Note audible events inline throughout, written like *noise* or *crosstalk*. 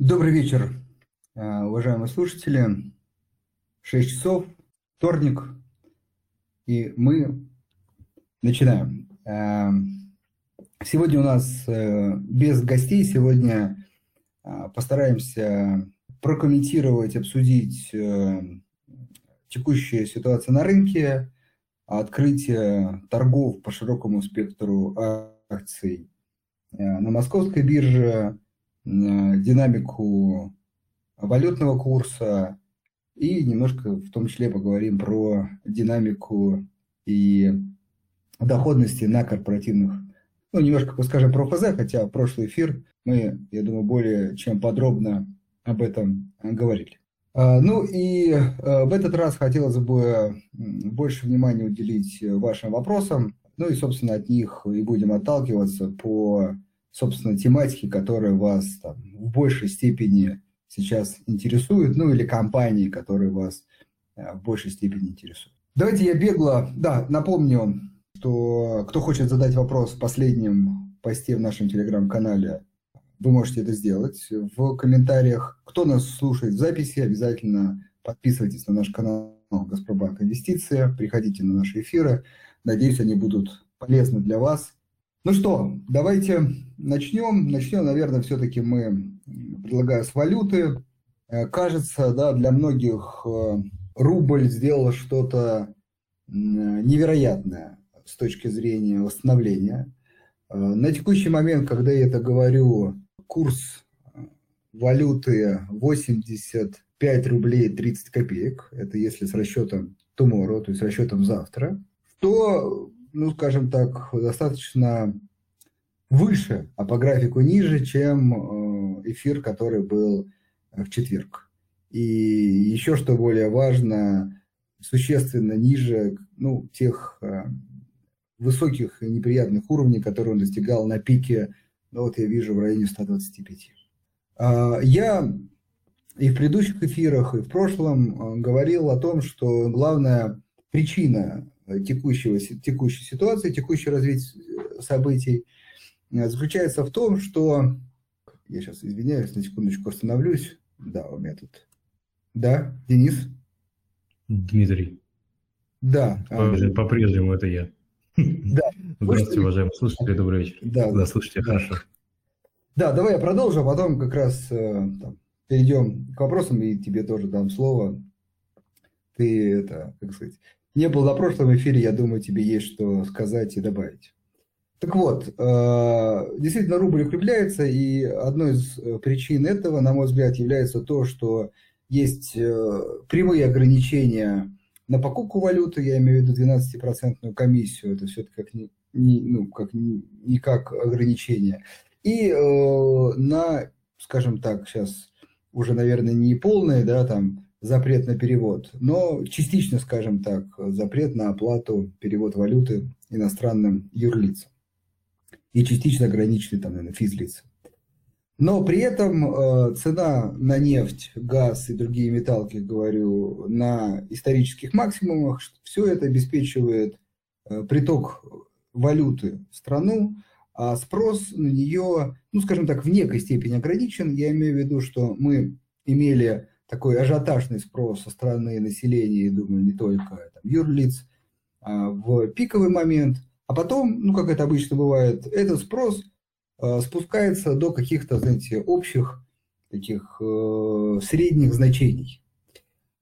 Добрый вечер, э, уважаемые слушатели. 6 часов, вторник, и мы начинаем. Э, сегодня у нас э, без гостей, сегодня постараемся прокомментировать, обсудить текущую ситуацию на рынке, открытие торгов по широкому спектру акций на московской бирже, динамику валютного курса и немножко в том числе поговорим про динамику и доходности на корпоративных, ну, немножко скажем про ФЗ, хотя прошлый эфир мы, я думаю, более чем подробно об этом говорили. А, ну и э, в этот раз хотелось бы больше внимания уделить вашим вопросам, ну и, собственно, от них и будем отталкиваться по собственно, тематики, которые вас там, в большей степени сейчас интересуют, ну или компании, которые вас э, в большей степени интересуют. Давайте я бегло, да, напомню, что кто хочет задать вопрос в последнем посте в нашем телеграм-канале, вы можете это сделать в комментариях. Кто нас слушает в записи, обязательно подписывайтесь на наш канал Газпромбанк Инвестиция, приходите на наши эфиры. Надеюсь, они будут полезны для вас. Ну что, давайте начнем. Начнем, наверное, все-таки мы, предлагаю, с валюты. Э, кажется, да, для многих э, рубль сделал что-то невероятное с точки зрения восстановления. Э, на текущий момент, когда я это говорю, курс валюты 85 рублей 30 копеек, это если с расчетом tomorrow, то есть расчетом завтра, то ну, скажем так, достаточно выше, а по графику ниже, чем э, эфир, который был в четверг. И еще, что более важно, существенно ниже ну, тех э, высоких и неприятных уровней, которые он достигал на пике, ну вот я вижу в районе 125. А, я и в предыдущих эфирах, и в прошлом э, говорил о том, что главная причина текущего, текущей ситуации, текущего развития э, событий э, заключается в том, что... Я сейчас извиняюсь, на секундочку остановлюсь. Да, у меня тут... Да, Денис? Дмитрий. Да. По-прежнему это я. Да. *laughs* Здравствуйте, уважаемые слушатели, добрый вечер. Да, да слушайте, да. хорошо. Да, давай я продолжу, а потом как раз э, там, перейдем к вопросам, и тебе тоже дам слово. Ты это, как сказать, не был на прошлом эфире, я думаю, тебе есть что сказать и добавить. Так вот, э, действительно рубль укрепляется, и одной из э, причин этого, на мой взгляд, является то, что есть э, прямые ограничения на покупку валюты, я имею в виду 12% комиссию, это все-таки как, не, ну, как, не как ограничение. И на, скажем так, сейчас уже, наверное, не полные, да, там запрет на перевод, но частично, скажем так, запрет на оплату перевод валюты иностранным юрлицам и частично ограниченный там, наверное, физлицам. Но при этом э, цена на нефть, газ и другие металлы, говорю, на исторических максимумах, все это обеспечивает э, приток валюты в страну, а спрос на нее, ну, скажем так, в некой степени ограничен. Я имею в виду, что мы имели такой ажиотажный спрос со стороны населения, и думаю, не только там, юрлиц, а, в пиковый момент, а потом, ну, как это обычно бывает, этот спрос а, спускается до каких-то, знаете, общих таких э, средних значений.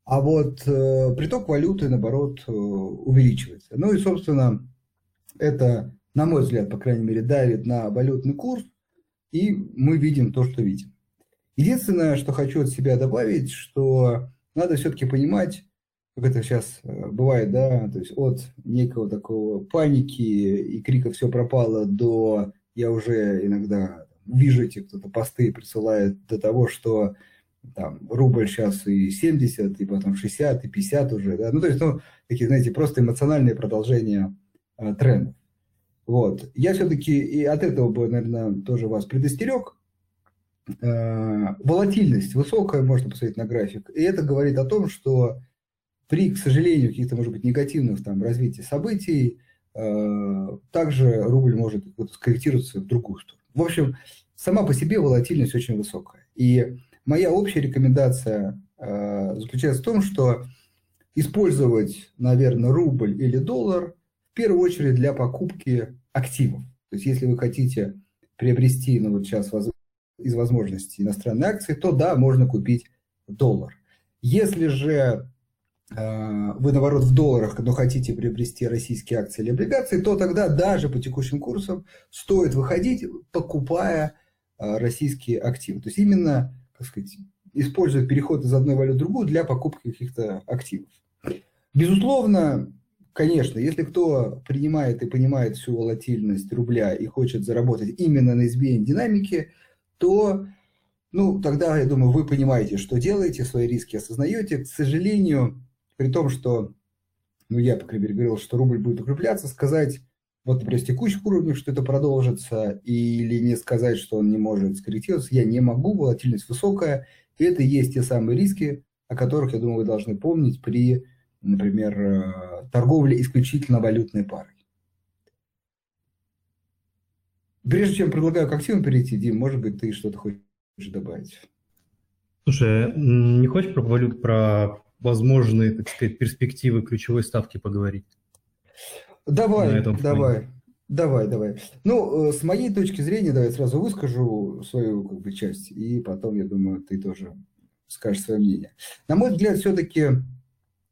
А вот э, приток валюты, наоборот, э, увеличивается. Ну и, собственно, это, на мой взгляд, по крайней мере, давит на валютный курс, и мы видим то, что видим. Единственное, что хочу от себя добавить, что надо все-таки понимать, как это сейчас э, бывает, да, то есть от некого такого паники и крика «все пропало» до я уже иногда вижу, эти кто-то посты присылает до того, что там рубль сейчас и 70, и потом 60, и 50 уже, да, ну, то есть, ну, такие, знаете, просто эмоциональные продолжения э, трендов. Вот. Я все-таки и от этого бы, наверное, тоже вас предостерег, волатильность высокая, можно посмотреть на график. И это говорит о том, что при, к сожалению, каких-то, может быть, негативных там развитии событий, э, также рубль может скорректироваться в другую сторону. В общем, сама по себе волатильность очень высокая. И моя общая рекомендация э, заключается в том, что использовать, наверное, рубль или доллар в первую очередь для покупки активов. То есть, если вы хотите приобрести, ну вот сейчас из возможностей иностранные акции, то да, можно купить доллар. Если же э, вы, наоборот, в долларах, но хотите приобрести российские акции или облигации, то тогда даже по текущим курсам стоит выходить, покупая э, российские активы. То есть именно, как сказать, используя переход из одной валюты в другую для покупки каких-то активов. Безусловно, конечно, если кто принимает и понимает всю волатильность рубля и хочет заработать именно на изменении динамики, то ну, тогда, я думаю, вы понимаете, что делаете, свои риски осознаете. К сожалению, при том, что, ну, я, по крайней мере, говорил, что рубль будет укрепляться, сказать, вот, например, с текущих уровней, что это продолжится, или не сказать, что он не может скорректироваться, я не могу, волатильность высокая, и это и есть те самые риски, о которых, я думаю, вы должны помнить при, например, э, торговле исключительно валютной парой. Прежде чем предлагаю к активам перейти, Дим, может быть, ты что-то хочешь добавить? Слушай, не хочешь про валют, про возможные, так сказать, перспективы ключевой ставки поговорить? Давай, давай. Давай, давай. Ну, э, с моей точки зрения, давай сразу выскажу свою как бы, часть, и потом, я думаю, ты тоже скажешь свое мнение. На мой взгляд, все-таки,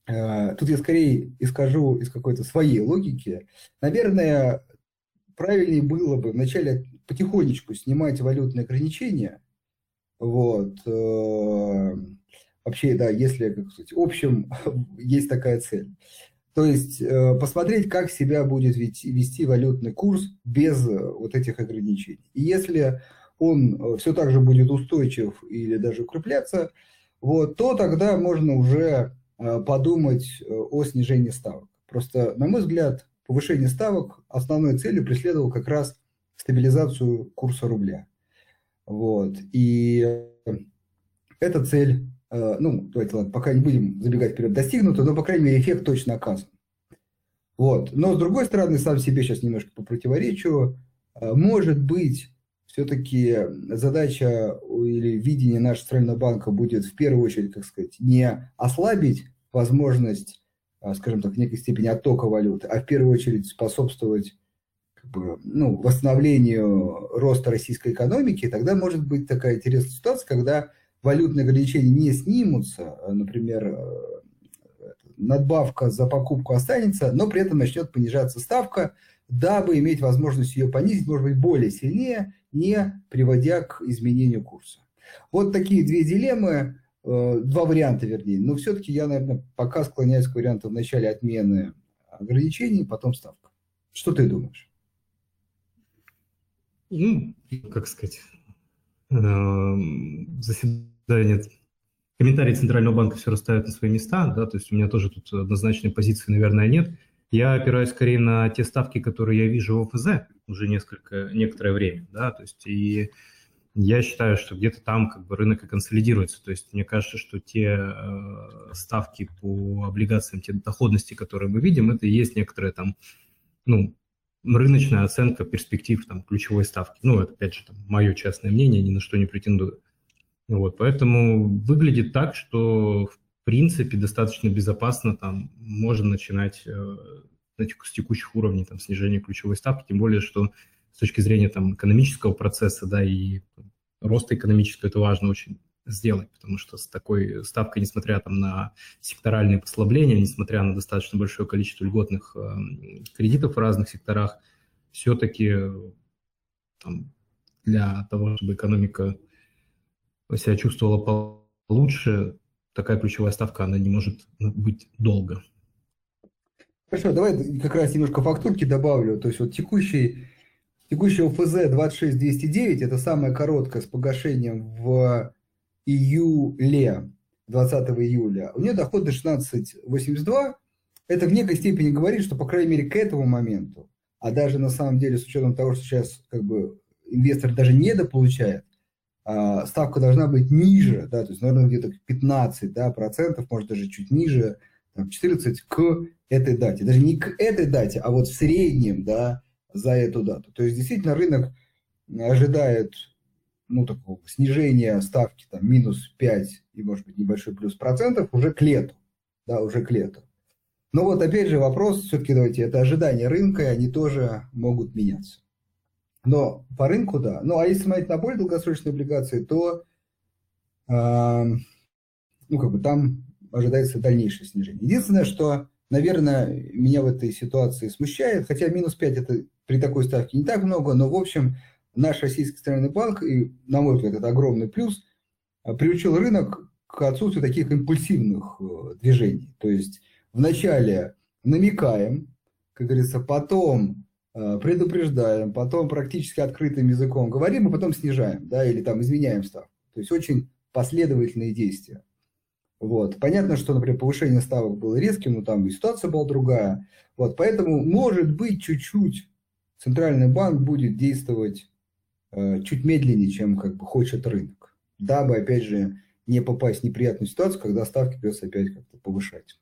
э, тут я скорее искажу из какой-то своей логики. Наверное, правильнее было бы вначале потихонечку снимать валютные ограничения, вот. Э, вообще, да, если, как сказать, в общем, *laughs* есть такая цель. То есть э, посмотреть, как себя будет вести валютный курс без э, вот этих ограничений. И если он все так же будет устойчив или даже укрепляться, вот, то тогда можно уже подумать о снижении ставок. Просто, на мой взгляд, повышение ставок основной целью преследовал как раз стабилизацию курса рубля. Вот. И эта цель, э, ну, давайте, ладно, пока не будем забегать вперед, достигнута, но, по крайней мере, эффект точно оказан. Вот. Но, с другой стороны, сам себе сейчас немножко по противоречию, э, может быть, все-таки задача или видение нашего центрального банка будет в первую очередь, как сказать, не ослабить возможность, э, скажем так, в некой степени оттока валюты, а в первую очередь способствовать как бы, ну, восстановлению роста российской экономики, тогда может быть такая интересная ситуация, когда валютные ограничения не снимутся, а, например, э, надбавка за покупку останется, но при этом начнет понижаться ставка, дабы иметь возможность ее понизить, может быть, более сильнее, не приводя к изменению курса. Вот такие две дилеммы, два варианта, вернее. Но все-таки я, наверное, пока склоняюсь к варианту в начале отмены ограничений, потом ставка. Что ты думаешь? ну, как сказать, эм, заседание, комментарии Центрального банка все расставят на свои места, да, то есть у меня тоже тут однозначной позиции, наверное, нет. Я опираюсь скорее на те ставки, которые я вижу в ОФЗ уже несколько, некоторое время, да, то есть и я считаю, что где-то там как бы рынок и консолидируется. То есть мне кажется, что те э, ставки по облигациям, те доходности, которые мы видим, это и есть некоторые там, ну, рыночная оценка перспектив там, ключевой ставки. Ну, это, опять же, там, мое частное мнение, ни на что не претендую. Вот, поэтому выглядит так, что, в принципе, достаточно безопасно там можно начинать э, с текущих уровней там, снижения ключевой ставки, тем более, что с точки зрения там, экономического процесса да, и роста экономического это важно очень сделать, потому что с такой ставкой, несмотря там на секторальные послабления, несмотря на достаточно большое количество льготных э, кредитов в разных секторах, все-таки там, для того, чтобы экономика себя чувствовала получше, такая ключевая ставка, она не может быть долго. Хорошо, давай как раз немножко фактурки добавлю. То есть вот текущий, текущий ОФЗ 26209 это самая короткая с погашением в июле, 20 июля, у нее доход до 16,82. Это в некой степени говорит, что, по крайней мере, к этому моменту, а даже на самом деле с учетом того, что сейчас как бы инвестор даже недополучает, а, ставка должна быть ниже, да, то есть, наверное, где-то 15 да, процентов, может даже чуть ниже, там, 14 к этой дате. Даже не к этой дате, а вот в среднем, да, за эту дату. То есть, действительно, рынок ожидает ну, такого снижения ставки там, минус 5 и, может быть, небольшой плюс процентов уже к лету. Да, уже к лету. Но вот опять же вопрос, все-таки давайте, это ожидания рынка, и они тоже могут меняться. Но по рынку, да. Ну, а если смотреть на более долгосрочные облигации, то э, ну, как бы там ожидается дальнейшее снижение. Единственное, что, наверное, меня в этой ситуации смущает, хотя минус 5 это при такой ставке не так много, но, в общем, наш Российский центральный банк, и, на мой взгляд, это огромный плюс, а, приучил рынок к отсутствию таких импульсивных э, движений. То есть вначале намекаем, как говорится, потом э, предупреждаем, потом практически открытым языком говорим, а потом снижаем, да, или там изменяем ставку. То есть очень последовательные действия. Вот. Понятно, что, например, повышение ставок было резким, но там и ситуация была другая. Вот. Поэтому, может быть, чуть-чуть Центральный банк будет действовать э, чуть медленнее, чем как бы хочет рынок, дабы, опять же, не попасть в неприятную ситуацию, когда ставки придется опять как-то повышать.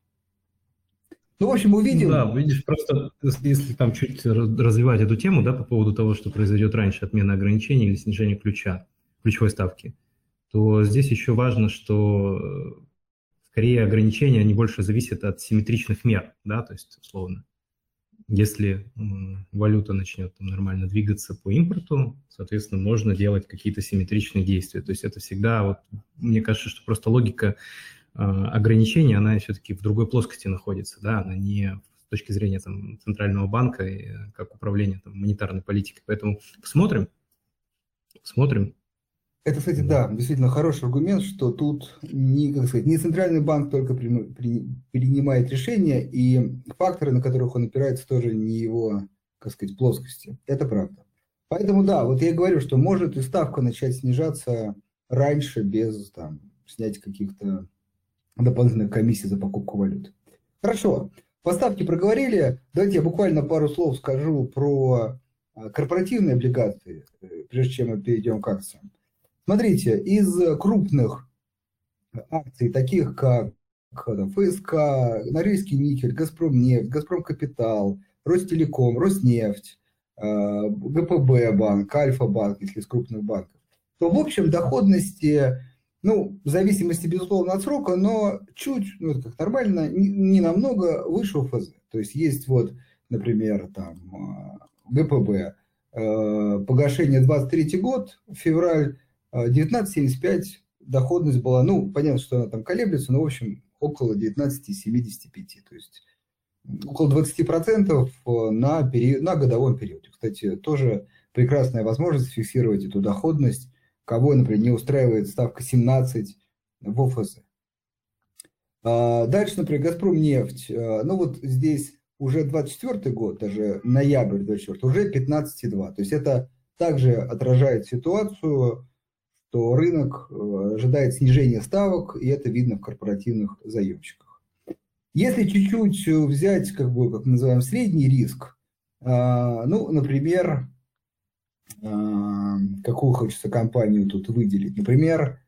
Ну, в общем, увидим. Да, видишь, просто если там чуть развивать эту тему, да, по поводу того, что произойдет раньше, отмена ограничений или снижение ключа, ключевой ставки, то здесь еще важно, что э, скорее ограничения, они больше зависят от симметричных мер, да, то есть, условно, если валюта начнет там, нормально двигаться по импорту, соответственно, можно делать какие-то симметричные действия. То есть это всегда, вот, мне кажется, что просто логика э, ограничения, она все-таки в другой плоскости находится, да, она не с точки зрения там, центрального банка, и, как управления там, монетарной политикой. Поэтому посмотрим, посмотрим. Это, кстати, да. да, действительно хороший аргумент, что тут не, как сказать, не центральный банк только при, при, принимает решения, и факторы, на которых он опирается, тоже не его, как сказать, плоскости. Это правда. Поэтому да, вот я говорю, что может и ставка начать снижаться раньше без там, снять каких-то дополнительных комиссий за покупку валют. Хорошо, поставки проговорили. Давайте я буквально пару слов скажу про а, корпоративные облигации, э, прежде чем мы перейдем к акциям. Смотрите, из крупных акций, таких как ФСК, Норильский никель, Газпром нефть, Газпром капитал, Ростелеком, Роснефть, э, ГПБ банк, Альфа-банк, если из крупных банков, то в общем доходности, ну, в зависимости, безусловно, от срока, но чуть, ну, это как нормально, не, не намного выше УФЗ. То есть есть вот, например, там э, ГПБ, э, погашение 23 год, февраль 19,75 доходность была, ну, понятно, что она там колеблется, но, в общем, около 19,75, то есть около 20% на, период, на годовом периоде. Кстати, тоже прекрасная возможность фиксировать эту доходность, кого, например, не устраивает ставка 17 в ОФЗ. А, дальше, например, «Газпром нефть». А, ну вот здесь уже 24 год, даже ноябрь 24, уже 15,2. То есть это также отражает ситуацию, то рынок э, ожидает снижения ставок, и это видно в корпоративных заемщиках. Если чуть-чуть взять, как бы, как мы называем, средний риск, а, ну, например, а, какую хочется компанию тут выделить, например,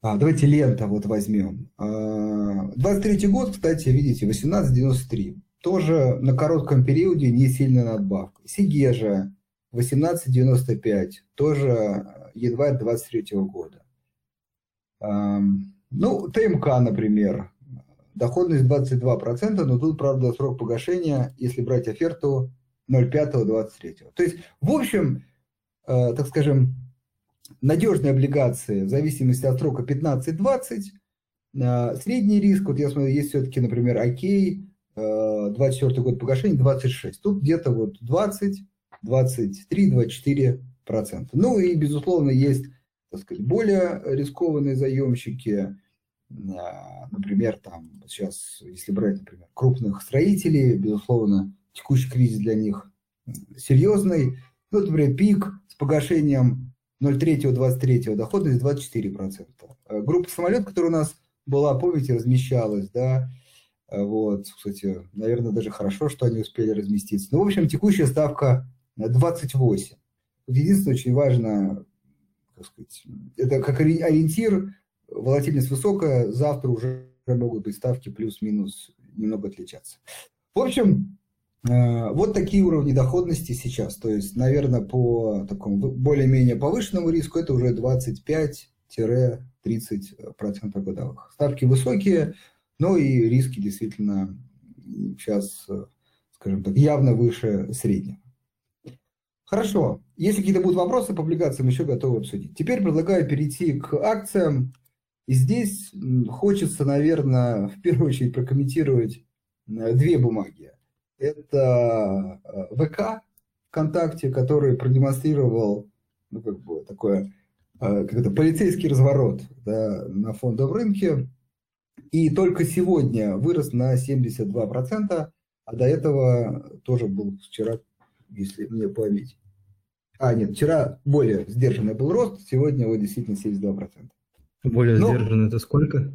а, давайте лента вот возьмем. 23 год, кстати, видите, 1893. Тоже на коротком периоде не сильно надбавка. Сигежа 1895, тоже январь 23 года. Ну, ТМК, например, доходность 22%, но тут, правда, срок погашения, если брать оферту, 0,5-23. То есть, в общем, э, так скажем, надежные облигации в зависимости от срока 15-20, э, средний риск, вот я смотрю, есть все-таки, например, Окей, 24 э, год погашения 26. Тут где-то вот 20, 23, 24 процента. Ну и, безусловно, есть так сказать, более рискованные заемщики, а, например, там сейчас, если брать, например, крупных строителей, безусловно, текущий кризис для них серьезный. Ну, например, пик с погашением 0,3-23 доходность 24%. А группа самолет, которая у нас была, помните, размещалась, да, вот, кстати, наверное, даже хорошо, что они успели разместиться. Ну, в общем, текущая ставка 28. Тут единственное, очень важно, как сказать, это как ориентир, волатильность высокая, завтра уже могут быть ставки плюс-минус немного отличаться. В общем, Э, вот такие уровни доходности сейчас. То есть, наверное, по такому более-менее повышенному риску это уже 25-30% годовых. Ставки высокие, но и риски действительно сейчас, скажем так, явно выше среднего. Хорошо. Если какие-то будут вопросы по облигациям, еще готовы обсудить. Теперь предлагаю перейти к акциям. И здесь хочется, наверное, в первую очередь прокомментировать э, две бумаги. Это э, ВК ВКонтакте, который продемонстрировал ну, как бы такое э, как это, полицейский разворот да, на фондовом рынке. И только сегодня вырос на 72%, а до этого тоже был вчера, если мне память. А, нет, вчера более сдержанный был рост, сегодня его действительно 72%. Более Но, сдержанный это сколько?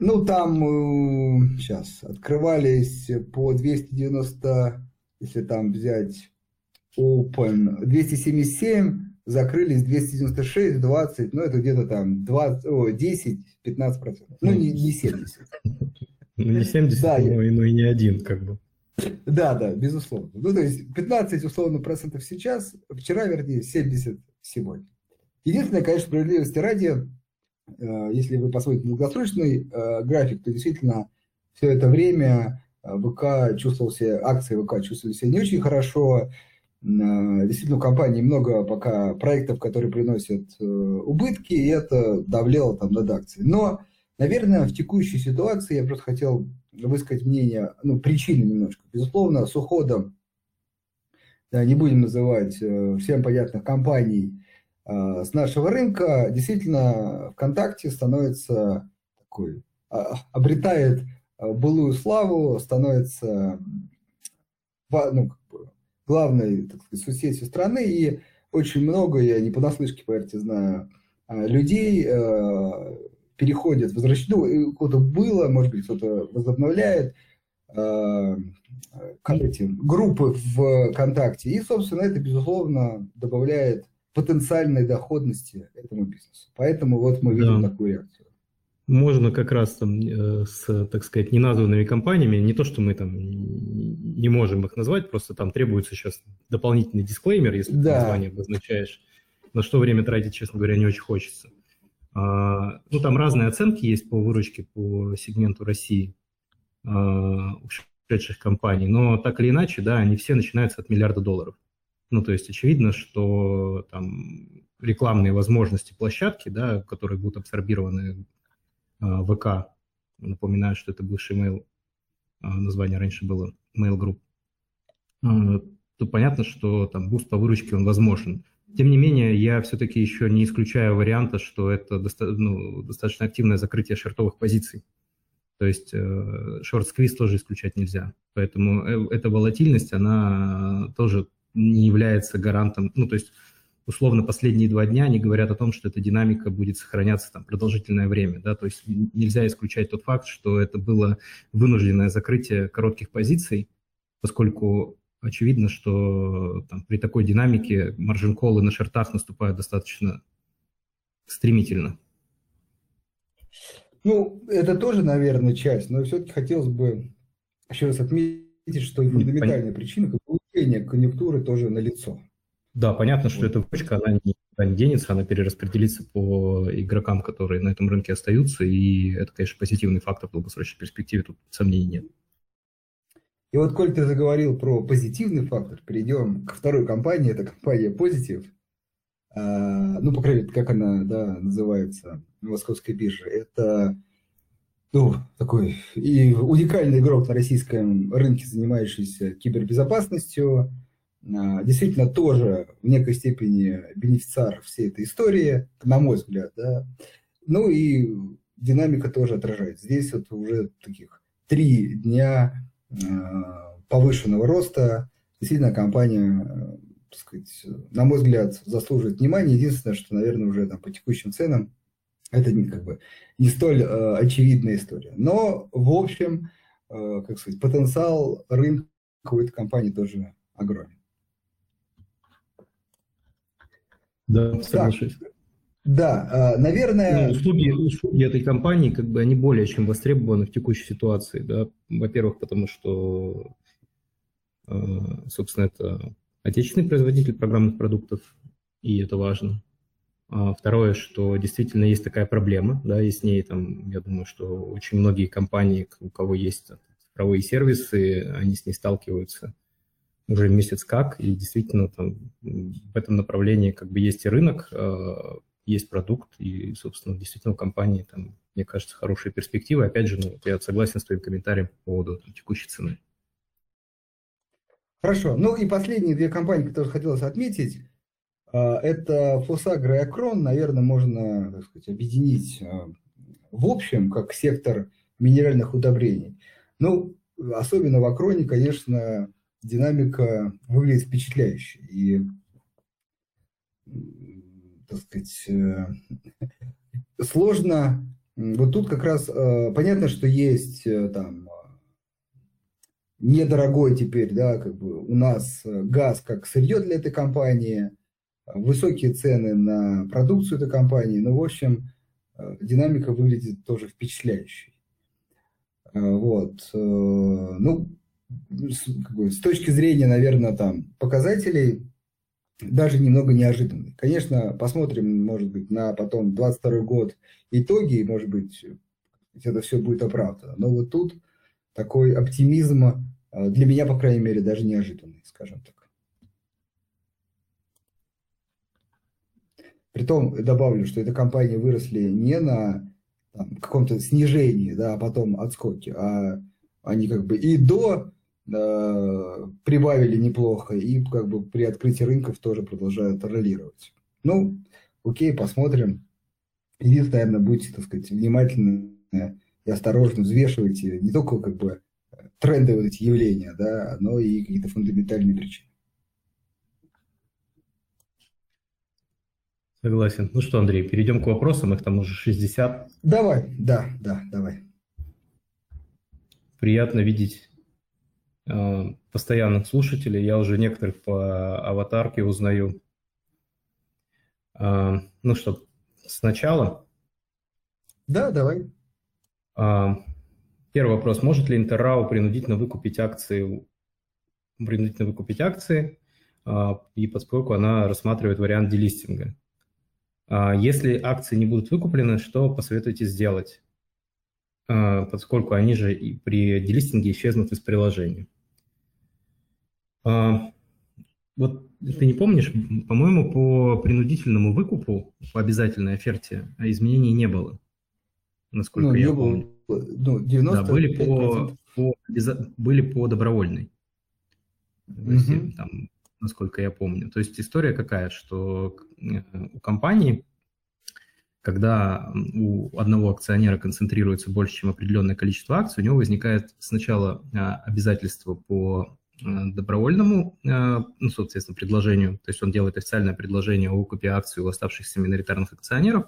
Ну, там сейчас э, открывались по 290, если там взять Open, 277, закрылись 296, 20, ну, это где-то там 20, о, 10, 15 процентов. Ну, не, не 70. Ну, не 70, да, но, и, но и не один, как бы. Да, да, безусловно. Ну, то есть 15 условно процентов сейчас, вчера, вернее, 70 сегодня. Единственное, конечно, справедливости ради, Э, если вы посмотрите долгосрочный э, график, то действительно все это время э, ВК чувствовал себя, акции ВК чувствовали себя не очень хорошо. Действительно, у компании много пока проектов, которые приносят убытки, и это давлело там над акцией. Но, наверное, в текущей ситуации я просто хотел высказать мнение, ну, причины немножко. Безусловно, с уходом, да, не будем называть всем понятных компаний, а, с нашего рынка, действительно ВКонтакте становится такой, а, обретает а, былую славу, становится ну, как бы, главной так сказать, соцсетью страны, и очень много, я не понаслышке, поверьте, знаю, людей переходят, возвращают, ну, кто-то было, может быть, кто-то возобновляет эти группы в ВКонтакте, и, собственно, это, безусловно, добавляет потенциальной доходности этому бизнесу. Поэтому вот мы видим да. такую реакцию. Можно как раз там э, с, так сказать, неназванными компаниями, не то, что мы там не можем их назвать, просто там требуется сейчас дополнительный дисклеймер, если да. ты название обозначаешь. На что время тратить, честно говоря, не очень хочется. А, ну, там разные оценки есть по выручке по сегменту России а, ушедших компаний, но так или иначе, да, они все начинаются от миллиарда долларов. Ну, то есть очевидно, что там рекламные возможности площадки, да, которые будут абсорбированы э, ВК, напоминаю, что это бывший mail, название раньше было Mail Group, то понятно, что там буст по выручке, он возможен. Тем не менее, я все-таки еще не исключаю варианта, что это доста ну, достаточно активное закрытие шортовых позиций. То есть э, short squeeze тоже исключать нельзя. Поэтому э, эта волатильность, она тоже не является гарантом, ну, то есть условно последние два дня они говорят о том, что эта динамика будет сохраняться там продолжительное время, да, то есть нельзя исключать тот факт, что это было вынужденное закрытие коротких позиций, поскольку очевидно, что там, при такой динамике маржин-колы на шартах наступают достаточно стремительно. Ну, это тоже, наверное, часть, но все-таки хотелось бы еще раз отметить, что и фундаментальная причина улучшение конъюнктуры тоже налицо. Да, понятно, что вот. эта выручка, она никуда не денется, она перераспределится по игрокам, которые на этом рынке остаются, и это, конечно, позитивный фактор в долгосрочной перспективе, тут сомнений нет. И вот, коль ты заговорил про позитивный фактор, перейдем к второй компании, это компания Positive. А, ну, по крайней мере, как она да, называется на московской бирже. Это ну, такой и уникальный игрок на российском рынке, занимающийся кибербезопасностью, а, действительно тоже в некой степени бенефициар всей этой истории, на мой взгляд, да. Ну и динамика тоже отражает. Здесь вот уже таких три дня повышенного роста. Действительно, компания, так сказать, на мой взгляд, заслуживает внимания. Единственное, что, наверное, уже там по текущим ценам это не, как бы, не столь э, очевидная история. Но, в общем, э, как сказать, потенциал рынка у этой компании тоже огромен. Да, соглашусь. Да, э, наверное... Ну, услуги, услуги этой компании, как бы, они более чем востребованы в текущей ситуации, да. Во-первых, потому что Собственно, это отечественный производитель программных продуктов, и это важно. А второе, что действительно есть такая проблема, да, и с ней там, я думаю, что очень многие компании, у кого есть цифровые сервисы, они с ней сталкиваются уже месяц как, и действительно там в этом направлении как бы есть и рынок, а, есть продукт, и, собственно, действительно у компании там, мне кажется, хорошие перспективы. Опять же, ну, я согласен с твоим комментарием по поводу там, текущей цены. Хорошо. Ну и последние две компании, которые хотелось отметить, а, это Фосагра и Акрон, наверное, можно так сказать, объединить а, в общем, как сектор минеральных удобрений. Ну, особенно в Акроне, конечно, динамика выглядит впечатляюще. И, так сказать, э, сложно. Вот тут как раз э, понятно, что есть э, там недорогой теперь, да, как бы у нас газ как сырье для этой компании, высокие цены на продукцию этой компании. Ну, в общем, динамика выглядит тоже впечатляющей. Вот. Ну, с точки зрения, наверное, там показателей, даже немного неожиданный. Конечно, посмотрим, может быть, на потом 22 год итоги, может быть, это все будет оправдано. Но вот тут такой оптимизм э, для меня, по крайней мере, даже неожиданный, скажем так. Притом добавлю, что эти компании выросли не на там, каком-то снижении, да, а потом отскоке, а они как бы и до прибавили неплохо, и как бы при открытии рынков тоже продолжают ролировать. Ну, окей, посмотрим. Единственное, наверное, будьте, так сказать, внимательны и осторожно взвешивайте не только как бы тренды вот эти явления, да, но и какие-то фундаментальные причины. Согласен. Ну что, Андрей, перейдем к вопросам, их там уже 60. Давай, да, да, давай. Приятно видеть Э, постоянных слушателей. Я уже некоторых по аватарке узнаю. Э, ну что, сначала? Да, давай. Э, первый вопрос. Может ли Интеррау принудительно выкупить акции, принудительно выкупить акции, и поскольку она рассматривает вариант делистинга? Если акции не будут выкуплены, что посоветуете сделать? Поскольку они же и при делистинге исчезнут из приложения. А, вот ты не помнишь, по-моему, по принудительному выкупу, по обязательной оферте изменений не было, насколько ну, я помню. Было, ну, 90 да, были по, по, были по добровольной. Угу. Если, там, насколько я помню. То есть история какая, что э, у компании, когда у одного акционера концентрируется больше, чем определенное количество акций, у него возникает сначала а, обязательство по добровольному, э, ну, соответственно, предложению, то есть он делает официальное предложение о выкупе акций у оставшихся миноритарных акционеров,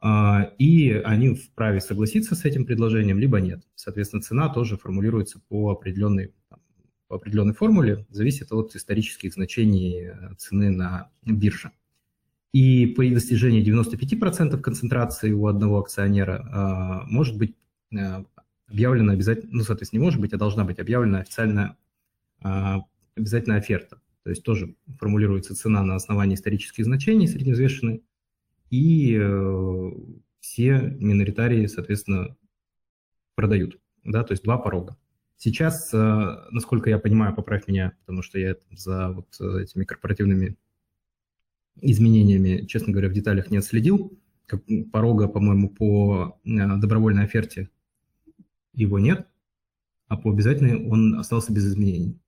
а, и они вправе согласиться с этим предложением, либо нет. Соответственно, цена тоже формулируется по определенной, по определенной формуле, зависит от исторических значений э, цены на бирже. И при достижении 95% концентрации у одного акционера может быть объявлена обязательно, ну, соответственно, не может быть, а должна быть объявлена официальная обязательно оферта. То есть тоже формулируется цена на основании исторических значений средневзвешенной, и э, все миноритарии, соответственно, продают. Да, то есть два порога. Сейчас, э, насколько я понимаю, поправь меня, потому что я за вот этими корпоративными изменениями, честно говоря, в деталях не отследил. Как порога, по-моему, по э, добровольной оферте его нет, а по обязательной он остался без изменений.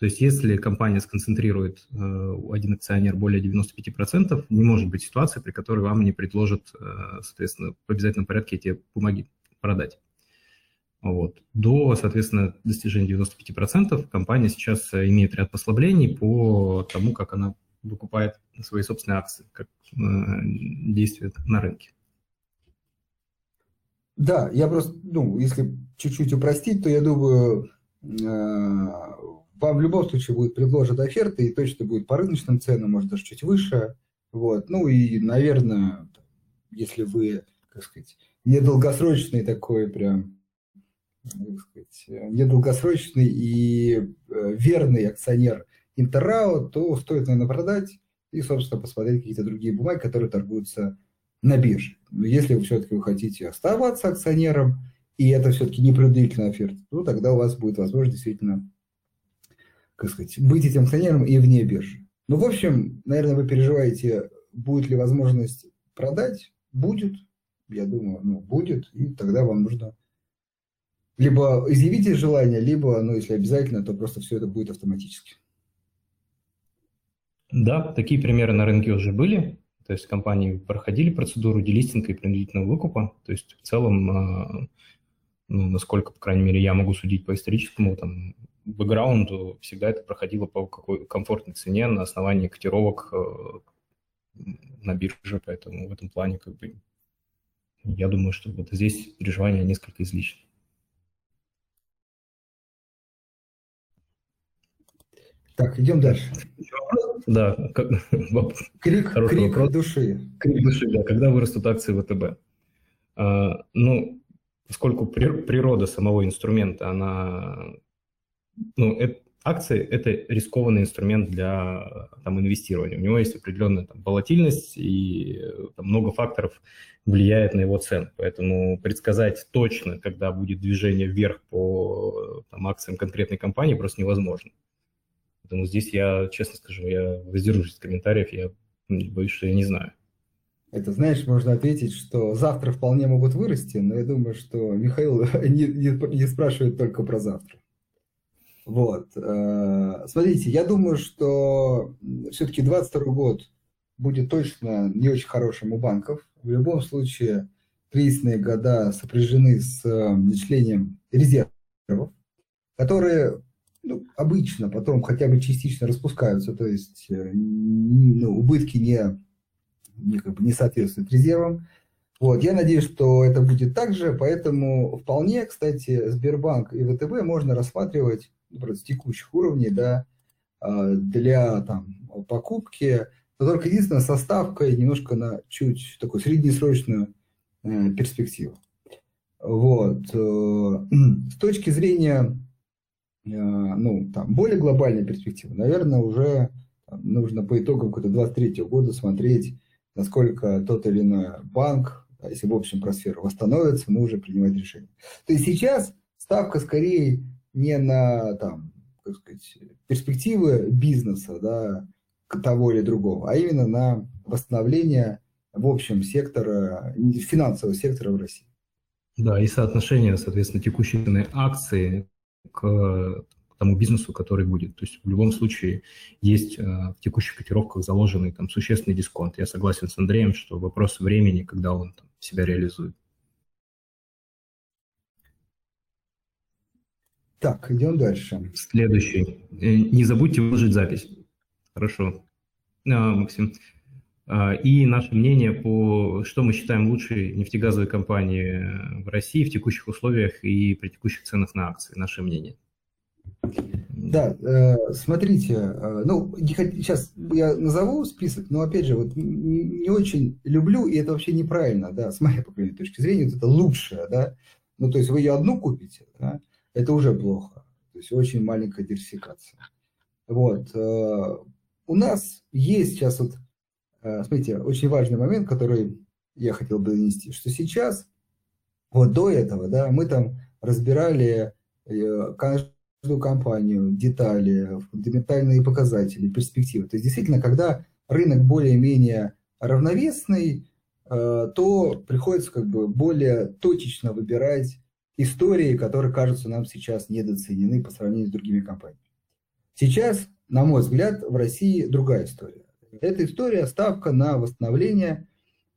То есть если компания сконцентрирует э, один акционер более 95%, не может быть ситуации, при которой вам не предложат, э, соответственно, в обязательном порядке эти бумаги продать. Вот. До, соответственно, достижения 95% компания сейчас имеет ряд послаблений по тому, как она выкупает свои собственные акции, как э, действует на рынке. Да, я просто, ну, если чуть-чуть упростить, то я думаю, э, вам в любом случае будет предложат оферты, и точно будет по рыночным ценам, может даже чуть выше. Вот. Ну и, наверное, если вы, как сказать, недолгосрочный такой прям сказать, недолгосрочный и э, верный акционер Интеррао, то стоит, наверное, продать и, собственно, посмотреть какие-то другие бумаги, которые торгуются на бирже. Но если вы все-таки хотите оставаться акционером, и это все-таки не предварительная оферта, то тогда у вас будет возможность действительно, как сказать, быть этим акционером и вне биржи. Ну, в общем, наверное, вы переживаете, будет ли возможность продать. Будет, я думаю, ну, будет, и тогда вам нужно либо изъявите желание, либо, ну, если обязательно, то просто все это будет автоматически. Да, такие примеры на рынке уже были. То есть компании проходили процедуру делистинга и принудительного выкупа. То есть в целом, а, ну, насколько, по крайней мере, я могу судить по историческому там, бэкграунду, всегда это проходило по какой комфортной цене на основании котировок э, на бирже, поэтому в этом плане как бы я думаю, что вот здесь переживания несколько излишни. Так, идем дальше. Да, *laughs* крик, крик вопрос. души. Крик души, да. Когда вырастут акции ВТБ? А, ну, поскольку природа самого инструмента, она, ну, это, акции – это рискованный инструмент для там, инвестирования. У него есть определенная там, волатильность, и там, много факторов влияет на его цену. Поэтому предсказать точно, когда будет движение вверх по там, акциям конкретной компании, просто невозможно. Поэтому здесь я, честно скажу, я воздержусь от комментариев, я боюсь, что я не знаю. Это, знаешь, можно ответить, что завтра вполне могут вырасти, но я думаю, что Михаил *laughs* не, не, не спрашивает только про завтра. Вот. Э, смотрите, я думаю, что все-таки 22 год будет точно не очень хорошим у банков. В любом случае, кризисные года сопряжены с э, начислением резервов, которые ну, обычно потом хотя бы частично распускаются, то есть э, ну, убытки не, не, как бы не соответствуют резервам. Вот, я надеюсь, что это будет так же, поэтому вполне, кстати, Сбербанк и ВТБ можно рассматривать ну, с текущих уровней, да, а, для там, покупки, но только единственное, со ставкой немножко на чуть такую среднесрочную э, перспективу. Вот. Э, *clears throat* с точки зрения Э, ну, там, более глобальной перспективы, наверное, уже нужно по итогам какого-то 23 года смотреть, насколько тот или иной банк, если в общем про сферу восстановится, мы уже принимать решение. То есть сейчас ставка скорее не на там, как сказать, перспективы бизнеса, да, того или другого, а именно на восстановление в общем сектора, финансового сектора в России. Да, и соотношение, соответственно, текущей цены акции к тому бизнесу, который будет. То есть в любом случае есть э, в текущих котировках заложенный там существенный дисконт. Я согласен с Андреем, что вопрос времени, когда он там, себя реализует. Так, идем дальше. Следующий. Э, не забудьте выложить запись. Хорошо. А, Максим. А, и наше мнение по, что мы считаем лучшей нефтегазовой компанией в России в текущих условиях и при текущих ценах на акции. Наше мнение. Да, э, смотрите, э, ну, сейчас я назову список, но, опять же, вот не очень люблю, и это вообще неправильно, да, с моей, по крайней точки зрения, вот это лучшее, да, ну, то есть вы ее одну купите, да, это уже плохо, то есть очень маленькая диверсификация. Вот, э, у нас есть сейчас вот Э, смотрите, очень важный момент, который я хотел бы донести, что сейчас, вот до этого, да, мы там разбирали э, каждую компанию, детали, фундаментальные показатели, перспективы. То есть действительно, когда рынок более-менее равновесный, то приходится как бы более точечно выбирать истории, которые кажутся нам сейчас недооценены по сравнению с другими компаниями. Сейчас, на мой взгляд, в России другая история. Эта история ставка на восстановление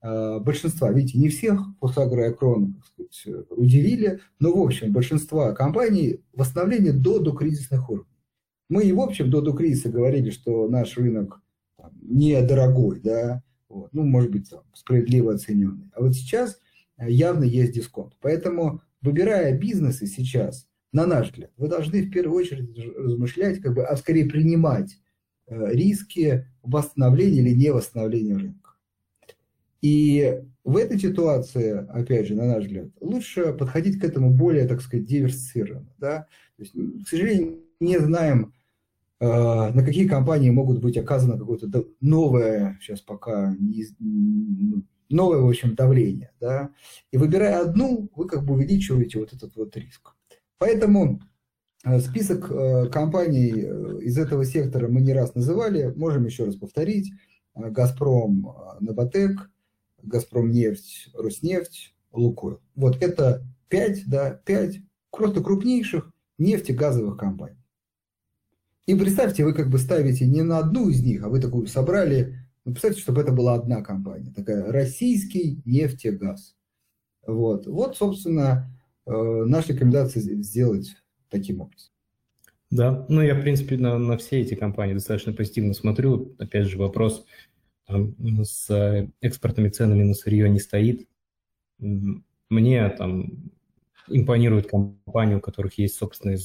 э, большинства. Видите, не всех Фосагро и Акрон удивили, но в общем большинства компаний восстановление до докризисных уровней. Мы и в общем до докризиса говорили, что наш рынок там, недорогой, да, вот, ну, может быть, там, справедливо оцененный. А вот сейчас э, явно есть дисконт. Поэтому, выбирая бизнесы сейчас, на наш взгляд, вы должны в первую очередь размышлять, как бы, а скорее принимать Э, риски восстановления или не восстановления рынка. И в этой ситуации, опять же, на наш взгляд, лучше подходить к этому более, так сказать, диверсифицированно. Да? То есть, к сожалению, не знаем, э, на какие компании могут быть оказано какое-то новое, сейчас пока, новое, в общем, давление. Да? И выбирая одну, вы как бы увеличиваете вот этот вот риск. Поэтому э, список э, компаний из этого сектора мы не раз называли, можем еще раз повторить. «Газпром», «Новотек», Газпром нефть, Роснефть, Лукойл. Вот это пять, да, пять просто крупнейших нефтегазовых компаний. И представьте, вы как бы ставите не на одну из них, а вы такую собрали, ну, представьте, чтобы это была одна компания, такая российский нефтегаз. Вот, вот собственно, э, наша рекомендация сделать таким образом. Да, ну я, в принципе, на, на все эти компании достаточно позитивно смотрю. Опять же, вопрос, там, с экспортными ценами на сырье не стоит. Мне там импонируют компании, у которых есть собственные,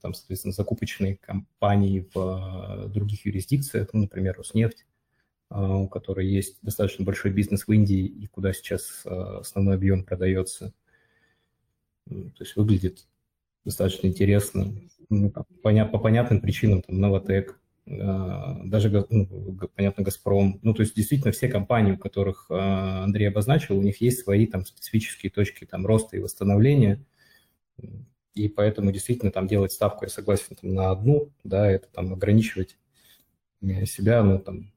там, соответственно, закупочные компании в э, других юрисдикциях, ну, например, Роснефть, у которой есть достаточно большой бизнес в Индии и куда сейчас основной объем продается. То есть выглядит достаточно интересно. Ну, по, по понятным причинам, там, Новотек, а, даже, ну, понятно, «Газпром». Ну, то есть действительно все компании, у которых а, Андрей обозначил, у них есть свои там специфические точки там роста и восстановления, и поэтому действительно там делать ставку, я согласен, там, на одну, да, это там ограничивать э, себя, ну, там,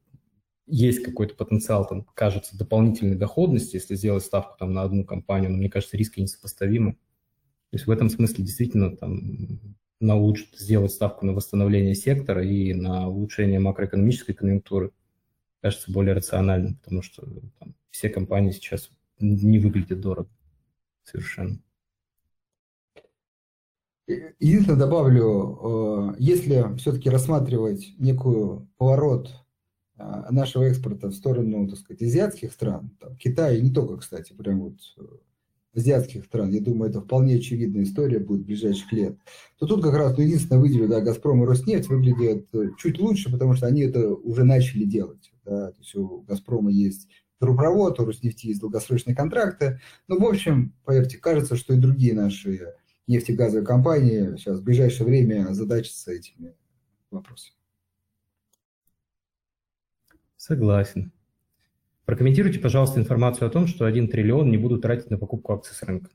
есть какой-то потенциал, там, кажется, дополнительной доходности, если сделать ставку там на одну компанию, но мне кажется, риски несопоставимы. То есть в этом смысле действительно там на улуч... сделать ставку на восстановление сектора и на улучшение макроэкономической конъюнктуры кажется более рациональным, потому что там, все компании сейчас не выглядят дорого совершенно. Единственное добавлю, э, если все-таки рассматривать некую поворот нашего экспорта в сторону, так сказать, азиатских стран, там, Китая, и не только, кстати, прям вот э, азиатских стран, я думаю, это вполне очевидная история будет в ближайших лет, то тут как раз, ну, единственное, выделю, да, «Газпром» и «Роснефть» выглядят э, чуть лучше, потому что они это уже начали делать. Да, то есть у «Газпрома» есть трубопровод, у «Роснефти» есть долгосрочные контракты. Ну, в общем, поверьте, кажется, что и другие наши нефтегазовые компании сейчас в ближайшее время задачатся этими вопросами. Согласен. Прокомментируйте, пожалуйста, информацию о том, что 1 триллион не будут тратить на покупку акций с рынка.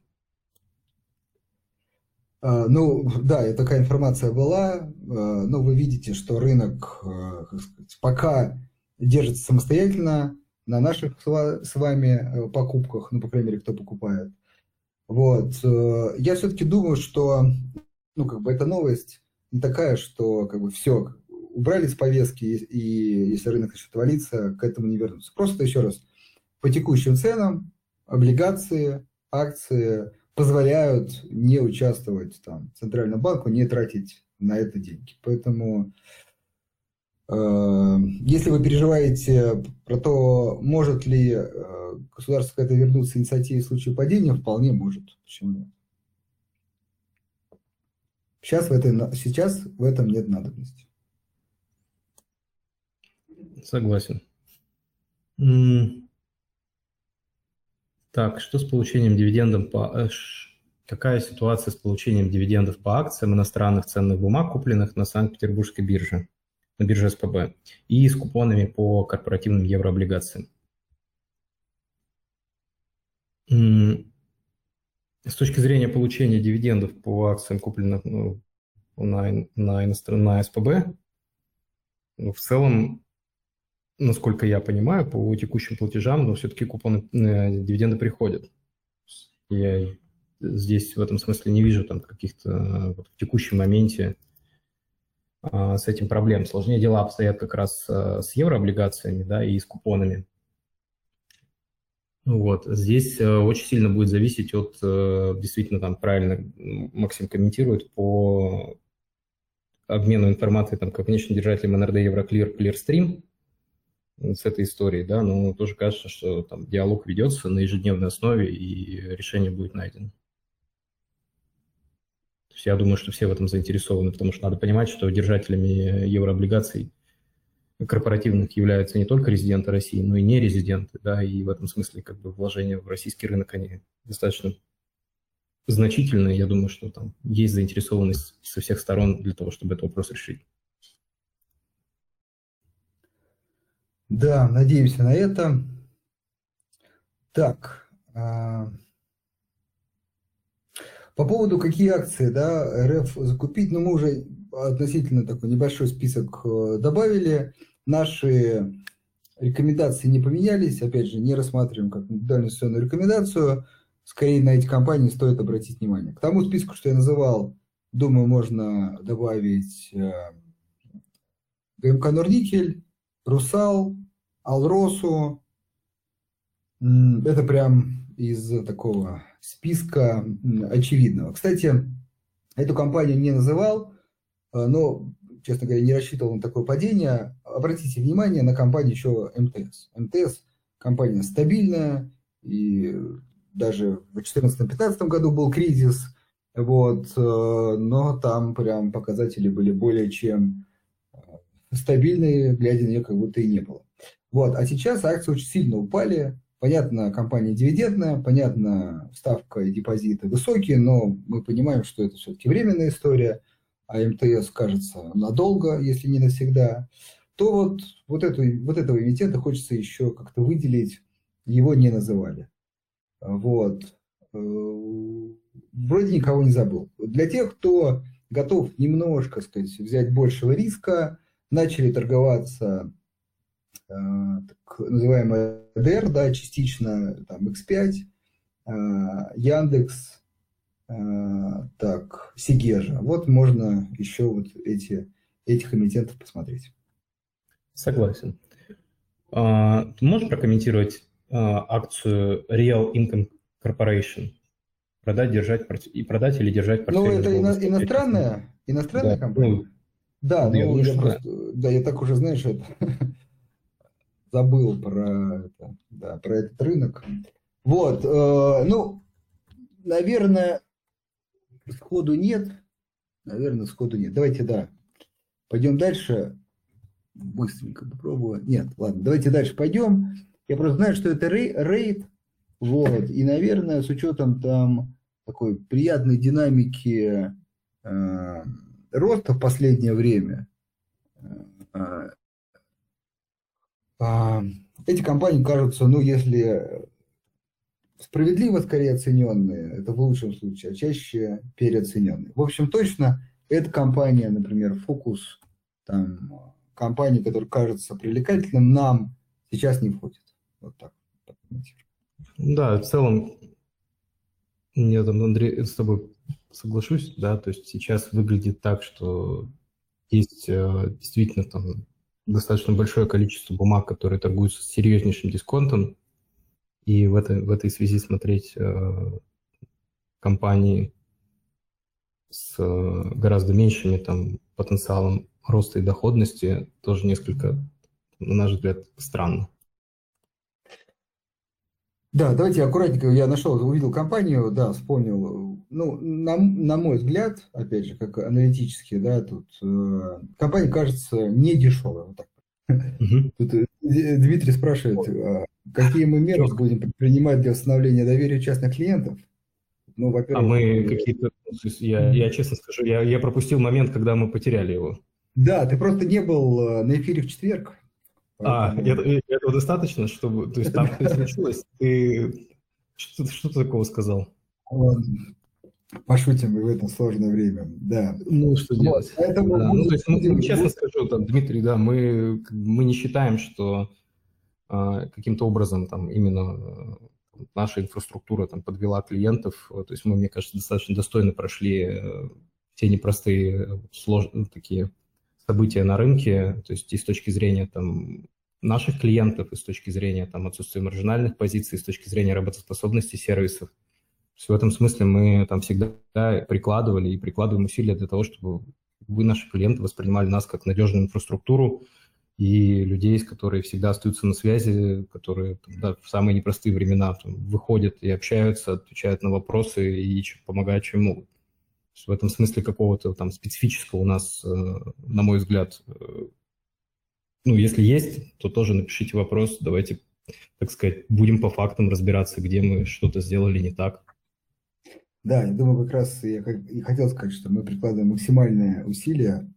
А, ну, да, такая информация была. А, но вы видите, что рынок сказать, пока держится самостоятельно на наших с вами э, покупках, ну, по крайней мере, кто покупает. Вот. Э, я все-таки думаю, что ну, как бы эта новость не такая, что как бы все, убрали с повестки, и если рынок начнет валиться, к этому не вернуться. Просто еще раз, по текущим ценам облигации, акции позволяют не участвовать там Центральному банку, не тратить на это деньги. Поэтому э, если вы переживаете про то, может ли э, государство к этой вернуться инициативе в случае падения, вполне может. Почему нет? Сейчас в, этой, сейчас в этом нет надобности. Согласен. Так, что с получением дивидендов по... Э, какая ситуация с получением дивидендов по акциям иностранных ценных бумаг, купленных на Санкт-Петербургской бирже, на бирже СПБ, и с купонами по корпоративным еврооблигациям? С точки зрения получения дивидендов по акциям, купленных ну, на, на, на СПБ, ну, в целом насколько я понимаю, по текущим платежам, но все-таки купоны, э, дивиденды приходят. Я здесь в этом смысле не вижу там каких-то э, вот, в текущем моменте а, с этим проблем. Сложнее дела обстоят как раз а, с еврооблигациями, да, и с купонами. Вот, здесь а, очень сильно будет зависеть от, а, действительно, там правильно Максим комментирует, по обмену информацией там, как внешним держателем НРД Евроклир, Clearstream, с этой историей, да, но тоже кажется, что там диалог ведется на ежедневной основе и решение будет найдено. То есть я думаю, что все в этом заинтересованы, потому что надо понимать, что держателями еврооблигаций корпоративных являются не только резиденты России, но и не резиденты, да, и в этом смысле как бы вложения в российский рынок, они достаточно значительные. Я думаю, что там есть заинтересованность со всех сторон для того, чтобы этот вопрос решить. Да, надеемся на это. Так, а, по поводу какие акции, да, РФ закупить, ну, мы уже относительно такой небольшой список э, добавили. Наши рекомендации не поменялись, опять же, не рассматриваем как индивидуальную рекомендацию. Скорее на эти компании стоит обратить внимание. К тому списку, что я называл, думаю, можно добавить э, ГМК Норникель, Русал, Алросу. Это прям из такого списка очевидного. Кстати, эту компанию не называл, э, но, честно говоря, не рассчитывал на такое падение. Обратите внимание на компанию еще МТС. МТС компания стабильная, и даже в 2014-2015 году был кризис, вот, э, но там прям показатели были более чем э, стабильные, глядя на нее как будто и не было. Вот, а сейчас акции очень сильно упали, Понятно, компания дивидендная, понятно, ставка и депозиты высокие, но мы понимаем, что это все-таки временная история, а МТС, кажется, надолго, если не навсегда, то вот, вот, эту, вот этого эмитента хочется еще как-то выделить, его не называли. Вот. Э, вроде никого не забыл. Для тех, кто готов немножко, сказать, взять большего риска, начали торговаться так называемая DR, да, частично там X5, э, Яндекс, э, так, Сигежа. Вот можно еще вот эти, этих эмитентов посмотреть. Согласен. А, можешь прокомментировать акцию Real Income Corporation? Продать, держать и продать или держать портфель? Ну, это ино, иностранная, иностранная да. компания? Ну, да, ну, я, просто, да, я так уже, знаешь, это, *laughs* забыл про, это, да, про этот рынок. Вот, э, ну, наверное, сходу нет. Наверное, сходу нет. Давайте, да, пойдем дальше. Быстренько попробую. Нет, ладно, давайте дальше пойдем. Я просто знаю, что это рейд. Вот, и, наверное, с учетом там такой приятной динамики э, роста в последнее время, э, эти компании кажутся, ну, если справедливо скорее оцененные, это в лучшем случае, а чаще переоцененные. В общем, точно эта компания, например, Фокус, там, компании, которые кажутся привлекательным, нам сейчас не входит. Вот так. Да, в целом, я там, Андрей, с тобой соглашусь, да, то есть сейчас выглядит так, что есть э, действительно там достаточно большое количество бумаг, которые торгуются с серьезнейшим дисконтом, и в, этой в этой связи смотреть э, компании с э, гораздо меньшими там, потенциалом роста и доходности тоже несколько, на наш взгляд, странно. Да, давайте аккуратненько, я нашел, увидел компанию, да, вспомнил. Ну, на, на мой взгляд, опять же, как аналитически, да, тут э, компания кажется не дешевая. Вот так. Тут э, Дмитрий спрашивает, а какие мы меры будем предпринимать для восстановления доверия частных клиентов? Ну, во-первых... А мы э, какие-то... Я, я честно скажу, я, я пропустил момент, когда мы потеряли его. Да, ты просто не был э, на эфире в четверг. А, это, этого достаточно, чтобы... То есть там что-то случилось? Ты что, что ты такого сказал? Пошутим в это сложное время, да. Ну, что делать? Поэтому да. ну, то есть, ну, честно скажу, там, Дмитрий, да, мы, мы не считаем, что э, каким-то образом там именно э, наша инфраструктура там подвела клиентов. То есть мы, мне кажется, достаточно достойно прошли э, все непростые сложные такие события на рынке, то есть и с точки зрения там наших клиентов, и с точки зрения там отсутствия маржинальных позиций, и с точки зрения работоспособности сервисов. В этом смысле мы там всегда прикладывали и прикладываем усилия для того, чтобы вы, наши клиенты, воспринимали нас как надежную инфраструктуру и людей, которые всегда остаются на связи, которые да, в самые непростые времена там, выходят и общаются, отвечают на вопросы и помогают, чем могут в этом смысле какого-то там специфического у нас, э, на мой взгляд, э, ну, если есть, то тоже напишите вопрос, давайте, так сказать, будем по фактам разбираться, где мы что-то сделали не так. Да, я думаю, как раз я и хотел сказать, что мы прикладываем максимальные усилия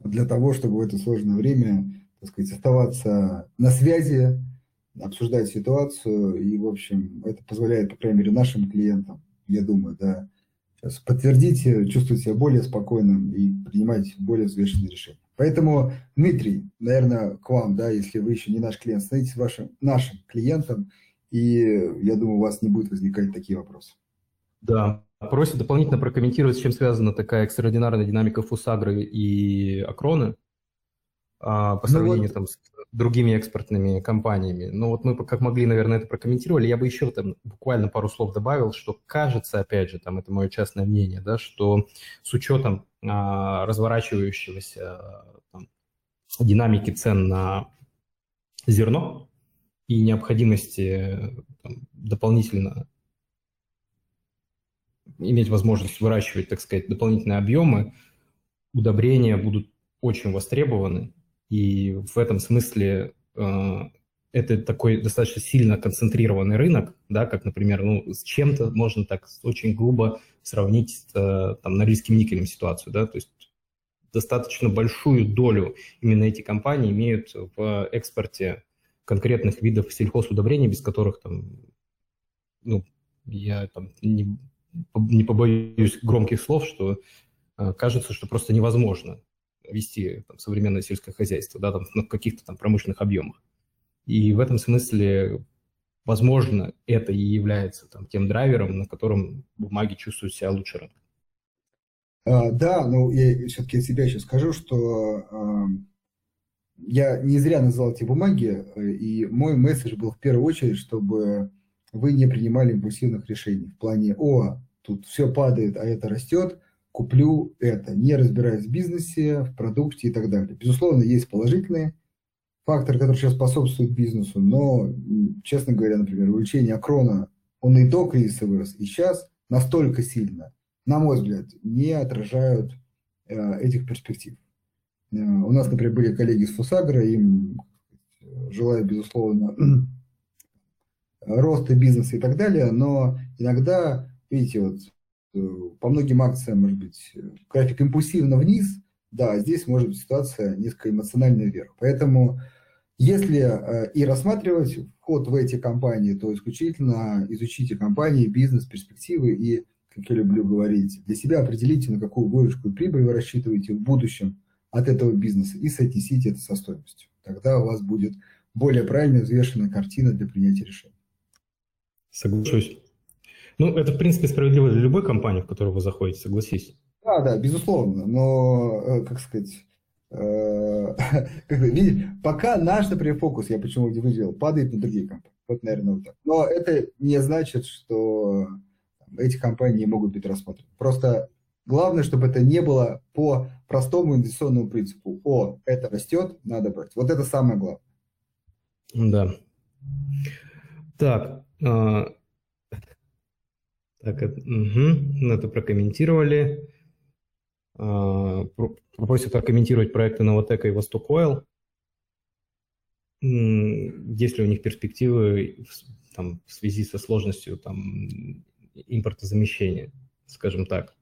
для того, чтобы в это сложное время, так сказать, оставаться на связи, обсуждать ситуацию, и, в общем, это позволяет, по крайней мере, нашим клиентам, я думаю, да, сейчас подтвердить, чувствовать себя более спокойным и принимать более взвешенные решения. Поэтому, Дмитрий, наверное, к вам, да, если вы еще не наш клиент, становитесь вашим, нашим клиентом, и я думаю, у вас не будет возникать такие вопросы. Да, просят дополнительно прокомментировать, с чем связана такая экстраординарная динамика Фусагры и Акроны а, по ну сравнению вот. там, с другими экспортными компаниями. Ну вот мы как могли, наверное, это прокомментировали. Я бы еще там буквально пару слов добавил, что кажется, опять же, там это мое частное мнение, да, что с учетом а, разворачивающегося там, динамики цен на зерно и необходимости там, дополнительно иметь возможность выращивать, так сказать, дополнительные объемы, удобрения будут очень востребованы, и в этом смысле э, это такой достаточно сильно концентрированный рынок, да, как, например, ну, с чем-то можно так очень грубо сравнить э, там, норильским никелем ситуацию, да, то есть достаточно большую долю именно эти компании имеют в экспорте конкретных видов сельхозудобрений, без которых там, ну, я там не, не побоюсь громких слов, что э, кажется, что просто невозможно вести там, современное сельское хозяйство, да, там, в каких-то там промышленных объемах. И в этом смысле, возможно, это и является там, тем драйвером, на котором бумаги чувствуют себя лучше рынка. А, да, но я все-таки от себя еще скажу, что а, я не зря назвал эти бумаги, и мой месседж был в первую очередь, чтобы вы не принимали импульсивных решений в плане «О, тут все падает, а это растет», куплю это, не разбираясь в бизнесе, в продукте и так далее. Безусловно, есть положительные факторы, которые сейчас способствуют бизнесу, но, честно говоря, например, увеличение крона, он и до кризиса вырос, и сейчас настолько сильно, на мой взгляд, не отражают э, этих перспектив. Э, у нас, например, были коллеги с Фусагра, им желаю, безусловно, *clears throat* роста бизнеса и так далее, но иногда, видите, вот Э, по многим акциям, может быть, график импульсивно вниз, да, здесь может быть ситуация несколько эмоциональная вверх. Поэтому если э, и рассматривать вход в эти компании, то исключительно изучите компании, бизнес, перспективы и, как я люблю говорить, для себя определите, на какую выручку и прибыль вы рассчитываете в будущем от этого бизнеса и соотнесите это со стоимостью. Тогда у вас будет более правильная, взвешенная картина для принятия решений. Соглашусь. Ну, это, в принципе, справедливо для любой компании, в которую вы заходите, согласись. Да, да, безусловно. Но, э, как сказать, э, *laughs* как, пока наш, например, фокус, я почему выделил, падает на другие компании. Вот, наверное, вот так. Но это не значит, что эти компании не могут быть рассмотрены. Просто главное, чтобы это не было по простому инвестиционному принципу. О, это растет, надо брать. Вот это самое главное. Да. Так, так, угу, это прокомментировали. А, просят прокомментировать проекты Новотека и Восток Ойл. Есть ли у них перспективы там, в связи со сложностью там, импортозамещения, скажем так?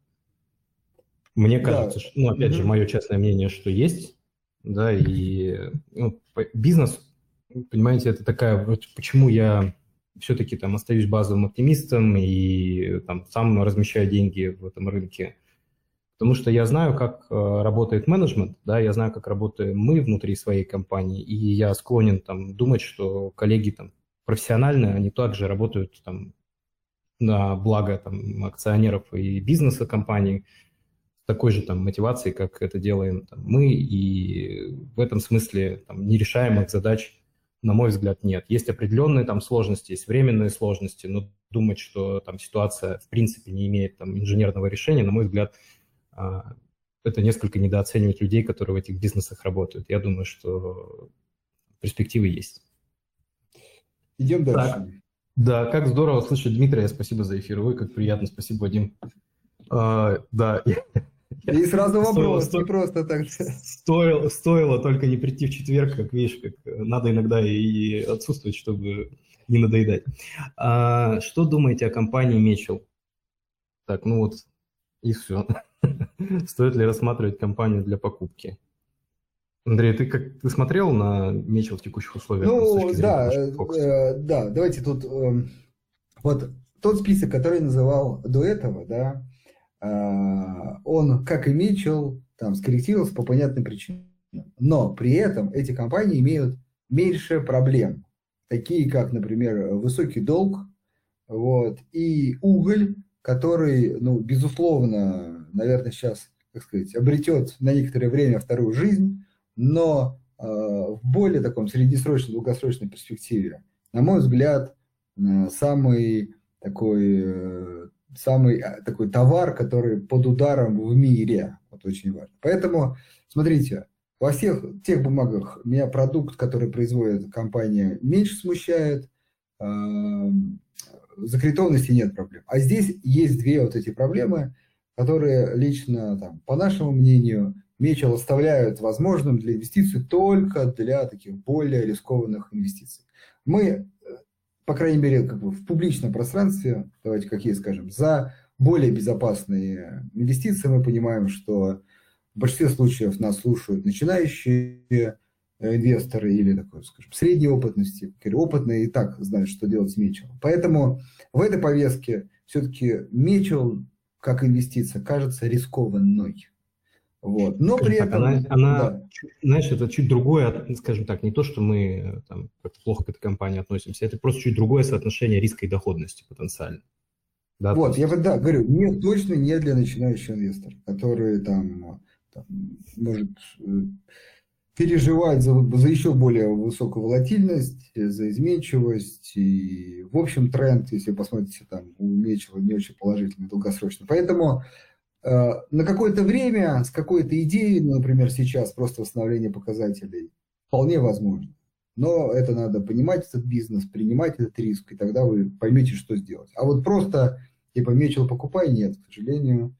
Мне кажется, да. что, ну, опять угу. же, мое частное мнение, что есть, да, и ну, бизнес, понимаете, это такая, вот почему я все-таки там остаюсь базовым оптимистом и там сам размещаю деньги в этом рынке. Потому что я знаю, как э, работает менеджмент, да, я знаю, как работаем мы внутри своей компании, и я склонен там думать, что коллеги там профессиональные, они также работают там на благо там акционеров и бизнеса компании с такой же там мотивацией, как это делаем там, мы, и в этом смысле там нерешаемых задач на мой взгляд, нет. Есть определенные там сложности, есть временные сложности, но думать, что там ситуация в принципе не имеет там инженерного решения, на мой взгляд, а, это несколько недооценивать людей, которые в этих бизнесах работают. Я думаю, что перспективы есть. Идем дальше. Так. Да, как здорово слышать Дмитрия. Спасибо за эфир. Вы как приятно. Спасибо, Вадим. А, да, И сразу вопрос, стоило, не просто так. Стоило, стоило только не прийти в четверг, как видишь, как надо иногда и отсутствовать, чтобы не надоедать. А, что думаете о компании Мечел? Так, ну вот, и все. *laughs* Стоит ли рассматривать компанию для покупки? Андрей, ты как ты смотрел на Мечел в текущих условиях? Ну, да, э, да, давайте тут э, вот тот список, который называл до этого, да, э, он, как и Мечел, там скорректировался по понятным причинам. Но при этом эти компании имеют меньше проблем, такие как, например, высокий долг, вот, и уголь, который, ну, безусловно, наверное, сейчас, как сказать, обретет на некоторое время вторую жизнь, но э, в более таком среднесрочной, долгосрочной перспективе, на мой взгляд, э, самый такой, э, самый такой товар, который под ударом в мире, вот очень важно. Поэтому, смотрите, во всех тех бумагах меня продукт, который производит компания, меньше смущает, закредитованности нет проблем. А здесь есть две вот эти проблемы, которые лично, там, по нашему мнению, Мечел оставляют возможным для инвестиций только для таких более рискованных инвестиций. Мы, э, по крайней мере, как бы в публичном пространстве, давайте как есть скажем, за более безопасные инвестиции мы понимаем, что в большинстве случаев нас слушают начинающие э, инвесторы или такой, скажем, средней опытности, опытные и так знают, что делать с Мечелом. Поэтому в этой повестке все-таки Мечел как инвестиция кажется рискованной. Вот. Но при так, этом... Она, она да. знаешь, это чуть другое, скажем так, не то, что мы там, как плохо к этой компании относимся, это просто чуть другое соотношение риска и доходности потенциально. Да, вот, я вот, да, говорю, не, точно не для начинающего инвестора, который там, там может э, переживать за, за еще более высокую волатильность, за изменчивость. И, в общем, тренд, если посмотрите, там у Мечева не очень положительный долгосрочно. Поэтому э, на какое-то время с какой-то идеей, ну, например, сейчас просто восстановление показателей, вполне возможно. Но это надо понимать, этот бизнес, принимать этот риск, и тогда вы поймете, что сделать. А вот просто, типа, Мечел покупай, нет, к сожалению.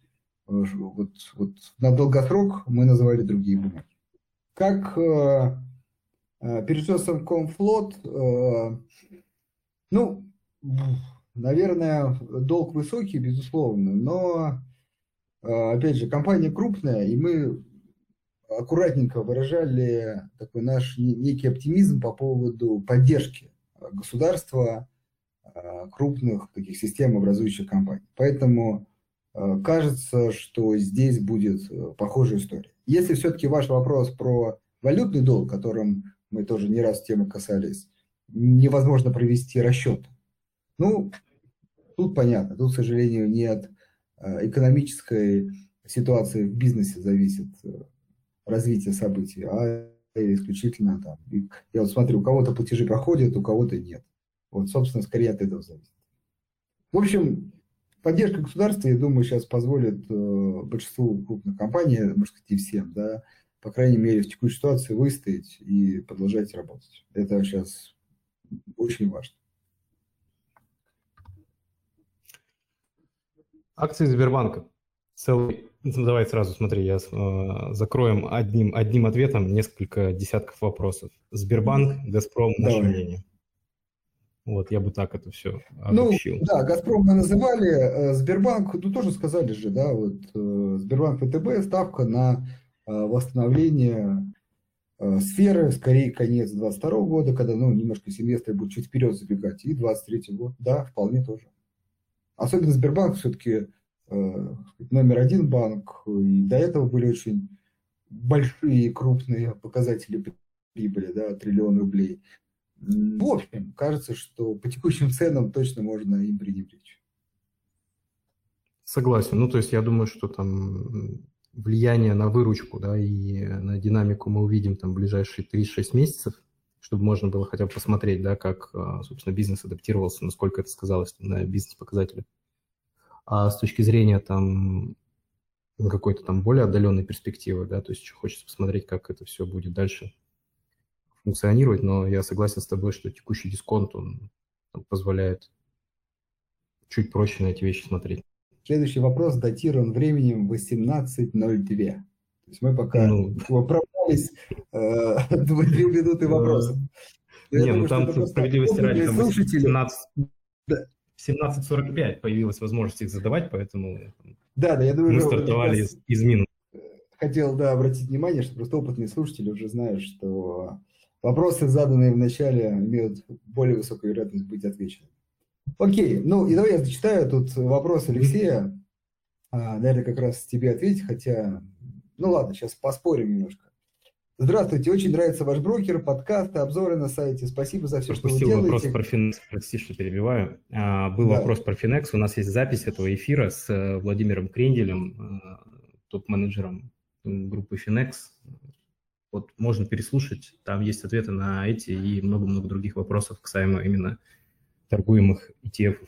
Э, вот, вот на долгосрок мы называли другие бумаги. Как э, э, Комфлот, э, ну, наверное, долг высокий, безусловно, но, э, опять же, компания крупная, и мы аккуратненько выражали такой наш некий оптимизм по поводу поддержки государства э, крупных таких системообразующих компаний. Поэтому э, кажется, что здесь будет похожая история. Если все-таки ваш вопрос про валютный долг, которым мы тоже не раз темы касались, невозможно провести расчет. Ну, тут понятно, тут, к сожалению, не от э, экономической ситуации в бизнесе зависит э, развитие событий, а исключительно там. Я вот смотрю, у кого-то платежи проходят, у кого-то нет. Вот, собственно, скорее от этого зависит. В общем, поддержка государства, я думаю, сейчас позволит э, большинству крупных компаний, может сказать, и всем, да, по крайней мере, в текущей ситуации выстоять и продолжать работать. Это сейчас очень важно. Акции Сбербанка. Целый, ну, давай сразу смотри, я э, закроем одним, одним ответом несколько десятков вопросов. Сбербанк, Газпром, наше давай. мнение. Вот, я бы так это все ну, обобщил. Ну, да, «Газпром» мы называли, э, Сбербанк, ну, тоже сказали же, да, вот э, Сбербанк ВТБ, ставка на э, восстановление сферы, скорее конец 22 года, когда, ну, немножко семестры будут чуть вперед забегать, и 23 год, да, вполне тоже. Особенно Сбербанк все-таки номер один банк, и до этого были очень большие, крупные показатели прибыли, да, триллион рублей. В общем, кажется, что по текущим ценам точно можно им пренебречь. Согласен. Ну, то есть я думаю, что там влияние на выручку, да, и на динамику мы увидим там в ближайшие 3-6 месяцев, чтобы можно было хотя бы посмотреть, да, как, а, собственно, бизнес адаптировался, насколько это сказалось на бизнес-показателях. А с точки зрения там какой-то там более отдаленной перспективы, да, то есть хочется посмотреть, как это все будет дальше функционировать, но я согласен с тобой, что текущий дисконт, он позволяет чуть проще на эти вещи смотреть. Следующий вопрос датирован временем 18.02. То есть мы пока ну, пробрались э, *laughs* две минуты вопросов. Я не, ну думаю, ну там справедливости ради там 17, да. 17.45 появилась возможность их задавать, поэтому да, да, я думаю, мы стартовали из, из минус. Хотел, да, обратить внимание, что просто опытные слушатели уже знают, что вопросы, заданные в начале, имеют более высокую вероятность быть отвечены. Окей, ну и давай я зачитаю тут вопрос Алексея. А, наверное, как раз тебе ответить, хотя... Ну ладно, сейчас поспорим немножко. Здравствуйте, очень нравится ваш брокер, подкасты, обзоры на сайте. Спасибо за все, Пропустил что вы делаете. вопрос про Finex, прости, что перебиваю. А, был да. вопрос про Finex. У нас есть запись этого эфира с э, Владимиром Кренделем, э, топ-менеджером группы Finex. Вот можно переслушать, там есть ответы на эти и много-много других вопросов касаемо именно торгуемых ETF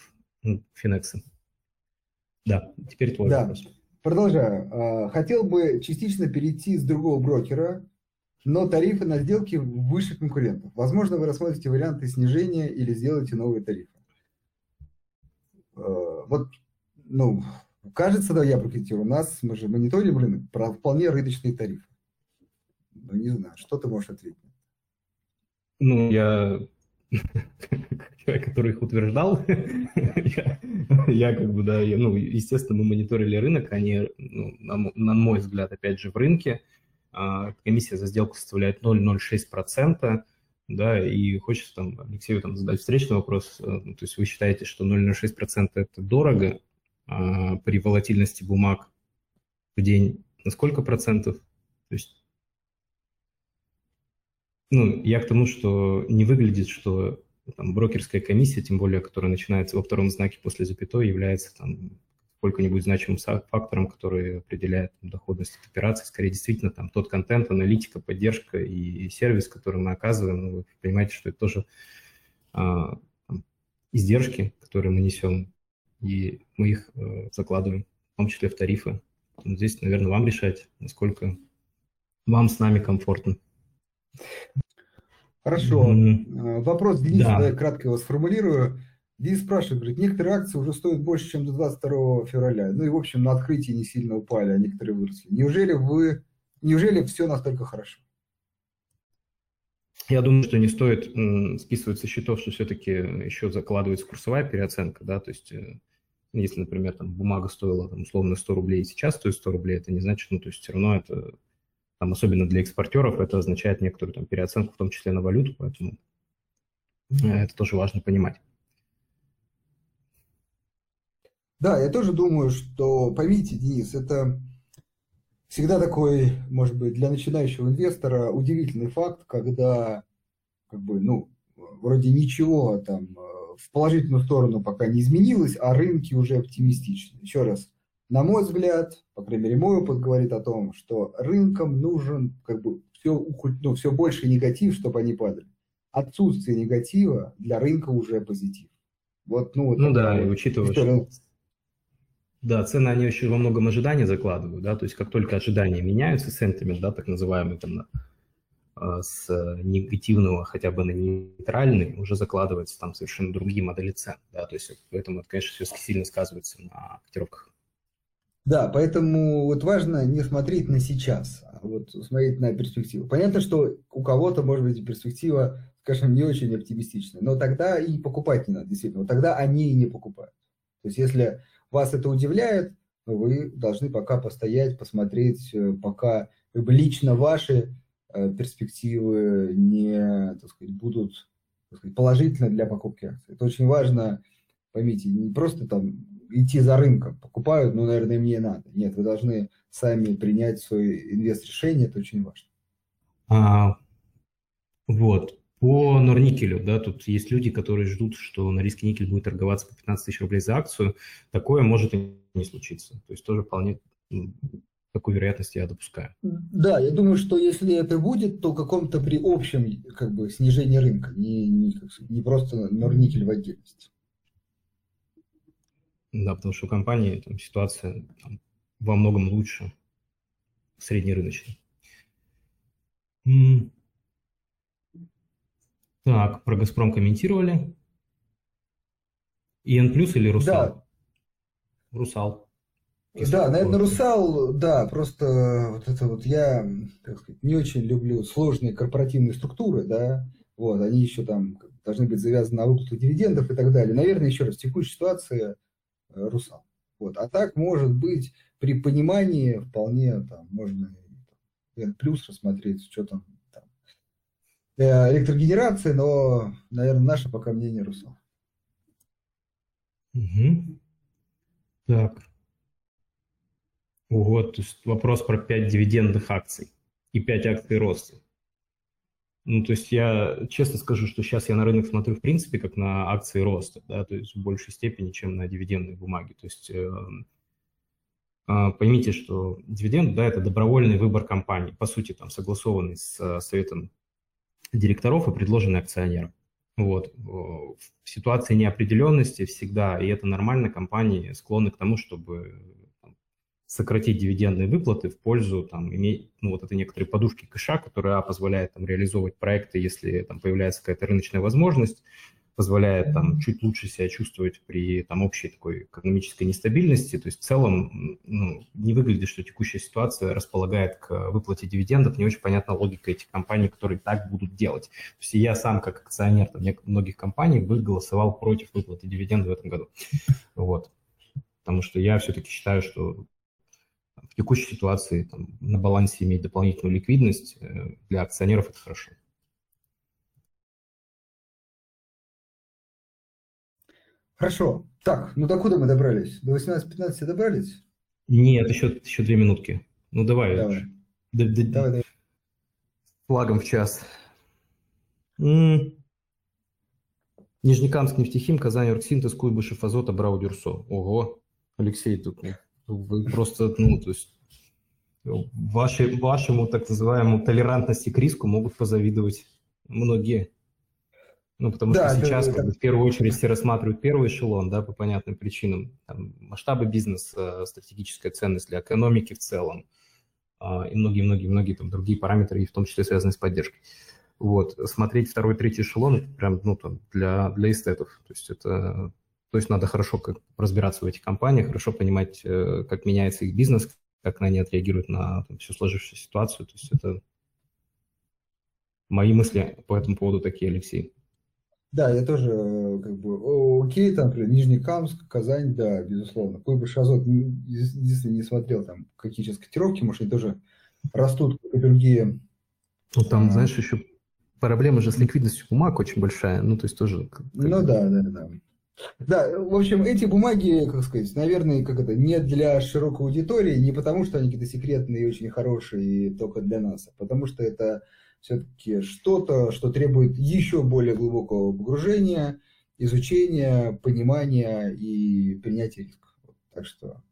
ну, Finex. Да, теперь твой да. вопрос. Продолжаю. А, хотел бы частично перейти с другого брокера, но тарифы на сделки выше конкурентов. Возможно, вы рассмотрите варианты снижения или сделаете новые тарифы. Э, вот, ну, кажется, да, я прокомментирую. У нас, мы же мониторим рынок, про вполне рыночные тарифы. Ну, не знаю, что ты можешь ответить? Ну, я *laughs* человек, который их утверждал, я, я как бы, да, я, ну, естественно, мы мониторили рынок, они, ну, на, на мой взгляд, опять же, в рынке, комиссия за сделку составляет 0,06%, да, и хочется там Алексею там задать встречный вопрос, э, ну, то есть вы считаете, что 0,06% это дорого а при волатильности бумаг в день на сколько процентов? То есть, ну, я к тому, что не выглядит, что там, брокерская комиссия, тем более, которая начинается во втором знаке после запятой, является там сколько-нибудь значимым фактором, который определяет там, доходность от операции. Скорее, действительно, там тот контент, аналитика, поддержка и сервис, который мы оказываем, ну, вы понимаете, что это тоже а, там, издержки, которые мы несем, и мы их э, закладываем, в том числе в тарифы. Здесь, наверное, вам решать, насколько вам с нами комфортно. Хорошо. Mm-hmm. Вопрос Дениса, да. я кратко его сформулирую. Денис спрашивает, говорит, некоторые акции уже стоят больше, чем до 22 февраля. Ну и, в общем, на открытии не сильно упали, а некоторые выросли. Неужели вы, неужели все настолько хорошо? Я думаю, что не стоит списывать со счетов, что все-таки еще закладывается курсовая переоценка, да, то есть э, если, например, там бумага стоила там, условно 100 рублей и сейчас стоит 100 рублей, это не значит, ну, то есть все равно это, там, особенно для экспортеров, это означает некоторую там переоценку, в том числе на валюту, поэтому mm-hmm. это тоже важно понимать. Да, я тоже думаю, что, поймите, Денис, это всегда такой, может быть, для начинающего инвестора удивительный факт, когда, как бы, ну, вроде ничего там э, в положительную сторону пока не изменилось, а рынки уже оптимистичны. Еще раз, на мой взгляд, по крайней мере, мой опыт говорит о том, что рынкам нужен как бы все, ну, все больше негатив, чтобы они падали. Отсутствие негатива для рынка уже позитив. Вот, ну, вот ну да, и учитывая, что да, цены, они еще во многом ожидания закладывают, да, то есть как только ожидания меняются, сентимент, да, так называемый, там, а, с негативного хотя бы на нейтральный, уже закладывается там совершенно другие модели цен, да, то есть поэтому это, конечно, все сильно сказывается на котировках. Да, поэтому вот важно не смотреть на сейчас, а вот смотреть на перспективу. Понятно, что у кого-то, может быть, перспектива, скажем, не очень оптимистичная, но тогда и покупать не надо, действительно. Вот тогда они и не покупают. То есть если вас это удивляет, вы должны пока постоять, посмотреть, э, пока лично ваши э, перспективы не так сказать, будут так сказать, положительны для покупки акций. Это очень важно, поймите, не просто там идти за рынком, покупают, ну, наверное, мне надо. Нет, вы должны сами принять свое инвест-решение, это очень важно. А, вот. По Норникелю, да, тут есть люди, которые ждут, что на риске никель будет торговаться по 15 тысяч рублей за акцию. Такое может и не случиться. То есть тоже вполне такую вероятность я допускаю. Да, я думаю, что если это будет, то каком-то при общем как бы, снижении рынка, не, не, не просто Норникель в отдельности. Да, потому что у компании там, ситуация там, во многом лучше среднерыночной. Так, про «Газпром» комментировали. ИН плюс или «Русал»? Да. «Русал». Да, наверное, Русал, да, просто вот это вот я, так сказать, не очень люблю сложные корпоративные структуры, да, вот, они еще там должны быть завязаны на выплату дивидендов и так далее. Наверное, еще раз, текущая ситуация э, Русал. Вот. А так, может быть, при понимании вполне там, можно N плюс рассмотреть, что там, э, электрогенерация, но, наверное, наше пока мнение Русал. Угу. Так. Вот, то есть вопрос про 5 дивидендных акций и 5 акций роста. Ну, то есть я честно скажу, что сейчас я на рынок смотрю, в принципе, как на акции роста, да, то есть в большей степени, чем на дивидендные бумаги. То есть э, поймите, что дивиденд, да, это добровольный выбор компании, по сути, там, согласованный с э, советом директоров и предложенный акционерам. Вот. В ситуации неопределенности всегда, и это нормально, компании склонны к тому, чтобы сократить дивидендные выплаты в пользу там, иметь ну, вот это некоторые подушки кэша, которые а, позволяют там, реализовывать проекты, если там появляется какая-то рыночная возможность, позволяет там чуть лучше себя чувствовать при там общей такой экономической нестабильности. То есть в целом ну, не выглядит, что текущая ситуация располагает к выплате дивидендов. Не очень понятна логика этих компаний, которые так будут делать. То есть я сам как акционер там, многих компаний голосовал против выплаты дивидендов в этом году. Вот. Потому что я все-таки считаю, что в текущей ситуации там, на балансе иметь дополнительную ликвидность э, для акционеров это хорошо. Хорошо. Так, ну до куда мы добрались? До 18-15 добрались? Нет, еще, еще две минутки. Ну давай. Давай. Да, да, давай, давай. Флагом в час. М-м. Нижнекамск, нефтехим, Казань, Оргсинтез, Куйбышев, Азот, Абрау, Дюрсо. Ого, Алексей, тут вы просто, ну, то есть вашей, вашему так называемому толерантности к риску могут позавидовать многие. Ну, потому да, что сейчас да, как бы, в первую очередь все рассматривают первый эшелон, да, по понятным причинам. Там, масштабы бизнеса, стратегическая ценность для экономики в целом а, и многие-многие-многие там другие параметры, и в том числе связанные с поддержкой. Вот. Смотреть второй, третий эшелон, это прям, ну, там, для, для эстетов. То есть это то есть надо хорошо как, разбираться в этих компаниях, хорошо понимать, э, как меняется их бизнес, как они отреагируют на там, всю сложившуюся ситуацию. То есть это мои мысли по этому поводу такие, Алексей. Да, я тоже э, как бы, окей, там, например, Нижний Камск, Казань, да, безусловно. Куйбыш Азот, единственное, не смотрел, там, какие сейчас котировки, может, они тоже растут, как и другие. Ну, там, а... знаешь, еще проблема же с ликвидностью бумаг очень большая, ну, то есть тоже... Как... Ну, да, да, да. Да, в общем, эти бумаги, как сказать, наверное, как это, не для широкой аудитории, не потому что они какие-то секретные и очень хорошие и только для нас, а потому что это все-таки что-то, что требует еще более глубокого погружения, изучения, понимания и принятия риска. Так что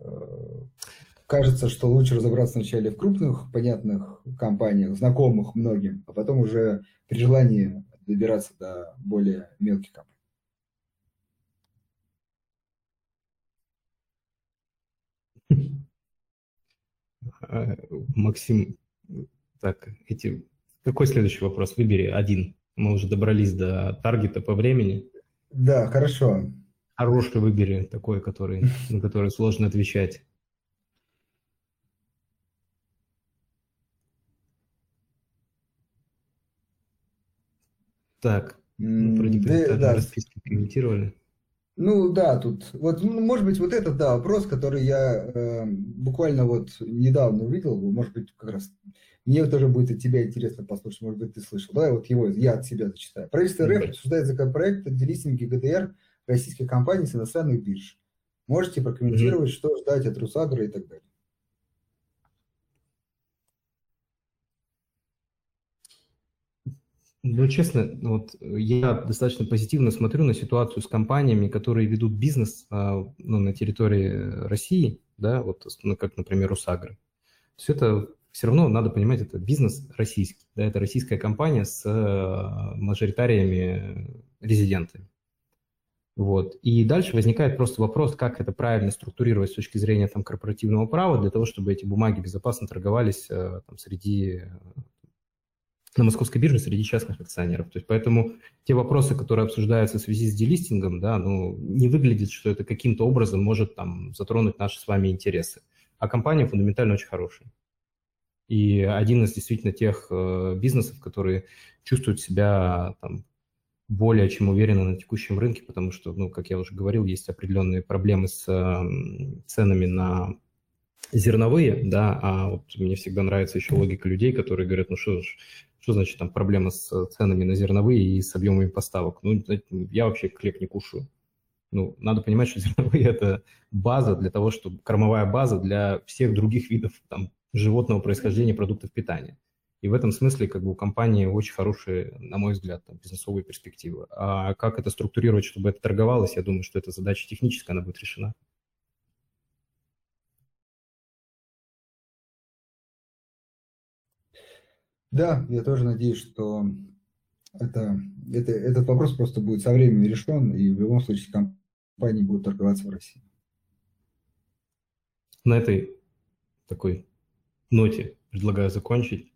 э, кажется, что лучше разобраться вначале в крупных, понятных компаниях, знакомых многим, а потом уже при желании добираться до более мелких компаний. Максим, так, эти... Какой следующий вопрос? Выбери один. Мы уже добрались до таргета по времени. Да, хорошо. Хороший выбери такой, который, *laughs* на который сложно отвечать. Так, ну, про депозитарные да, расписки комментировали. Ну да, тут вот ну, может быть вот этот да вопрос, который я э, буквально вот недавно увидел, может быть как раз мне тоже будет от тебя интересно послушать, может быть ты слышал. Давай вот его я от себя зачитаю. Правительство РФ обсуждает законопроект о делистинге ГДР российской компании с иностранных бирж. Можете прокомментировать, mm-hmm. что ждать от Русагра и так далее. Ну, честно, вот я достаточно позитивно смотрю на ситуацию с компаниями, которые ведут бизнес а, ну, на территории России, да, вот ну, как, например, Русагра. Все это все равно надо понимать, это бизнес российский, да, это российская компания с а, мажоритариями резидентами. Вот. И дальше возникает просто вопрос, как это правильно структурировать с точки зрения там, корпоративного права, для того, чтобы эти бумаги безопасно торговались там, среди на московской бирже среди частных акционеров. То есть поэтому те вопросы, которые обсуждаются в связи с делистингом, да, ну, не выглядит, что это каким-то образом может там затронуть наши с вами интересы. А компания фундаментально очень хорошая. И один из действительно тех э, бизнесов, которые чувствуют себя там, более чем уверенно на текущем рынке, потому что, ну, как я уже говорил, есть определенные проблемы с э, ценами на зерновые, да, а вот мне всегда нравится еще логика людей, которые говорят, ну что, что значит там проблема с ценами на зерновые и с объемами поставок? Ну, я вообще хлеб не кушаю. Ну, надо понимать, что *laughs* зерновые – это база для того, чтобы кормовая база для всех других видов там, животного происхождения продуктов питания. И в этом смысле как бы у компании очень хорошие, на мой взгляд, там, бизнесовые перспективы. А как это структурировать, чтобы это торговалось, я думаю, что эта задача техническая, она будет решена. Да, я тоже надеюсь, что это, это, этот вопрос просто будет со временем решен, и в любом случае компании будут торговаться в России. На этой такой ноте предлагаю закончить.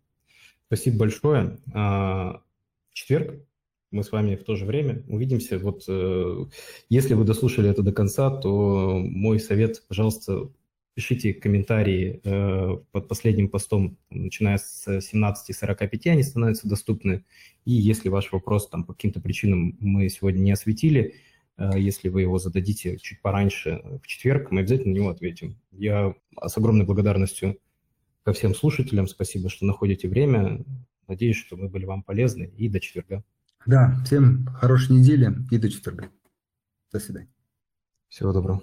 Спасибо большое. А, в четверг мы с вами в то же время увидимся. Вот э, если вы дослушали это до конца, то мой совет, пожалуйста, пишите комментарии э, под последним постом, начиная с 17.45 они становятся доступны. И если ваш вопрос там по каким-то причинам мы сегодня не осветили, э, если вы его зададите чуть пораньше, в четверг, мы обязательно на него ответим. Я с огромной благодарностью ко всем слушателям, спасибо, что находите время. Надеюсь, что мы были вам полезны и до четверга. Да, всем хорошей недели и до четверга. До свидания. Всего доброго.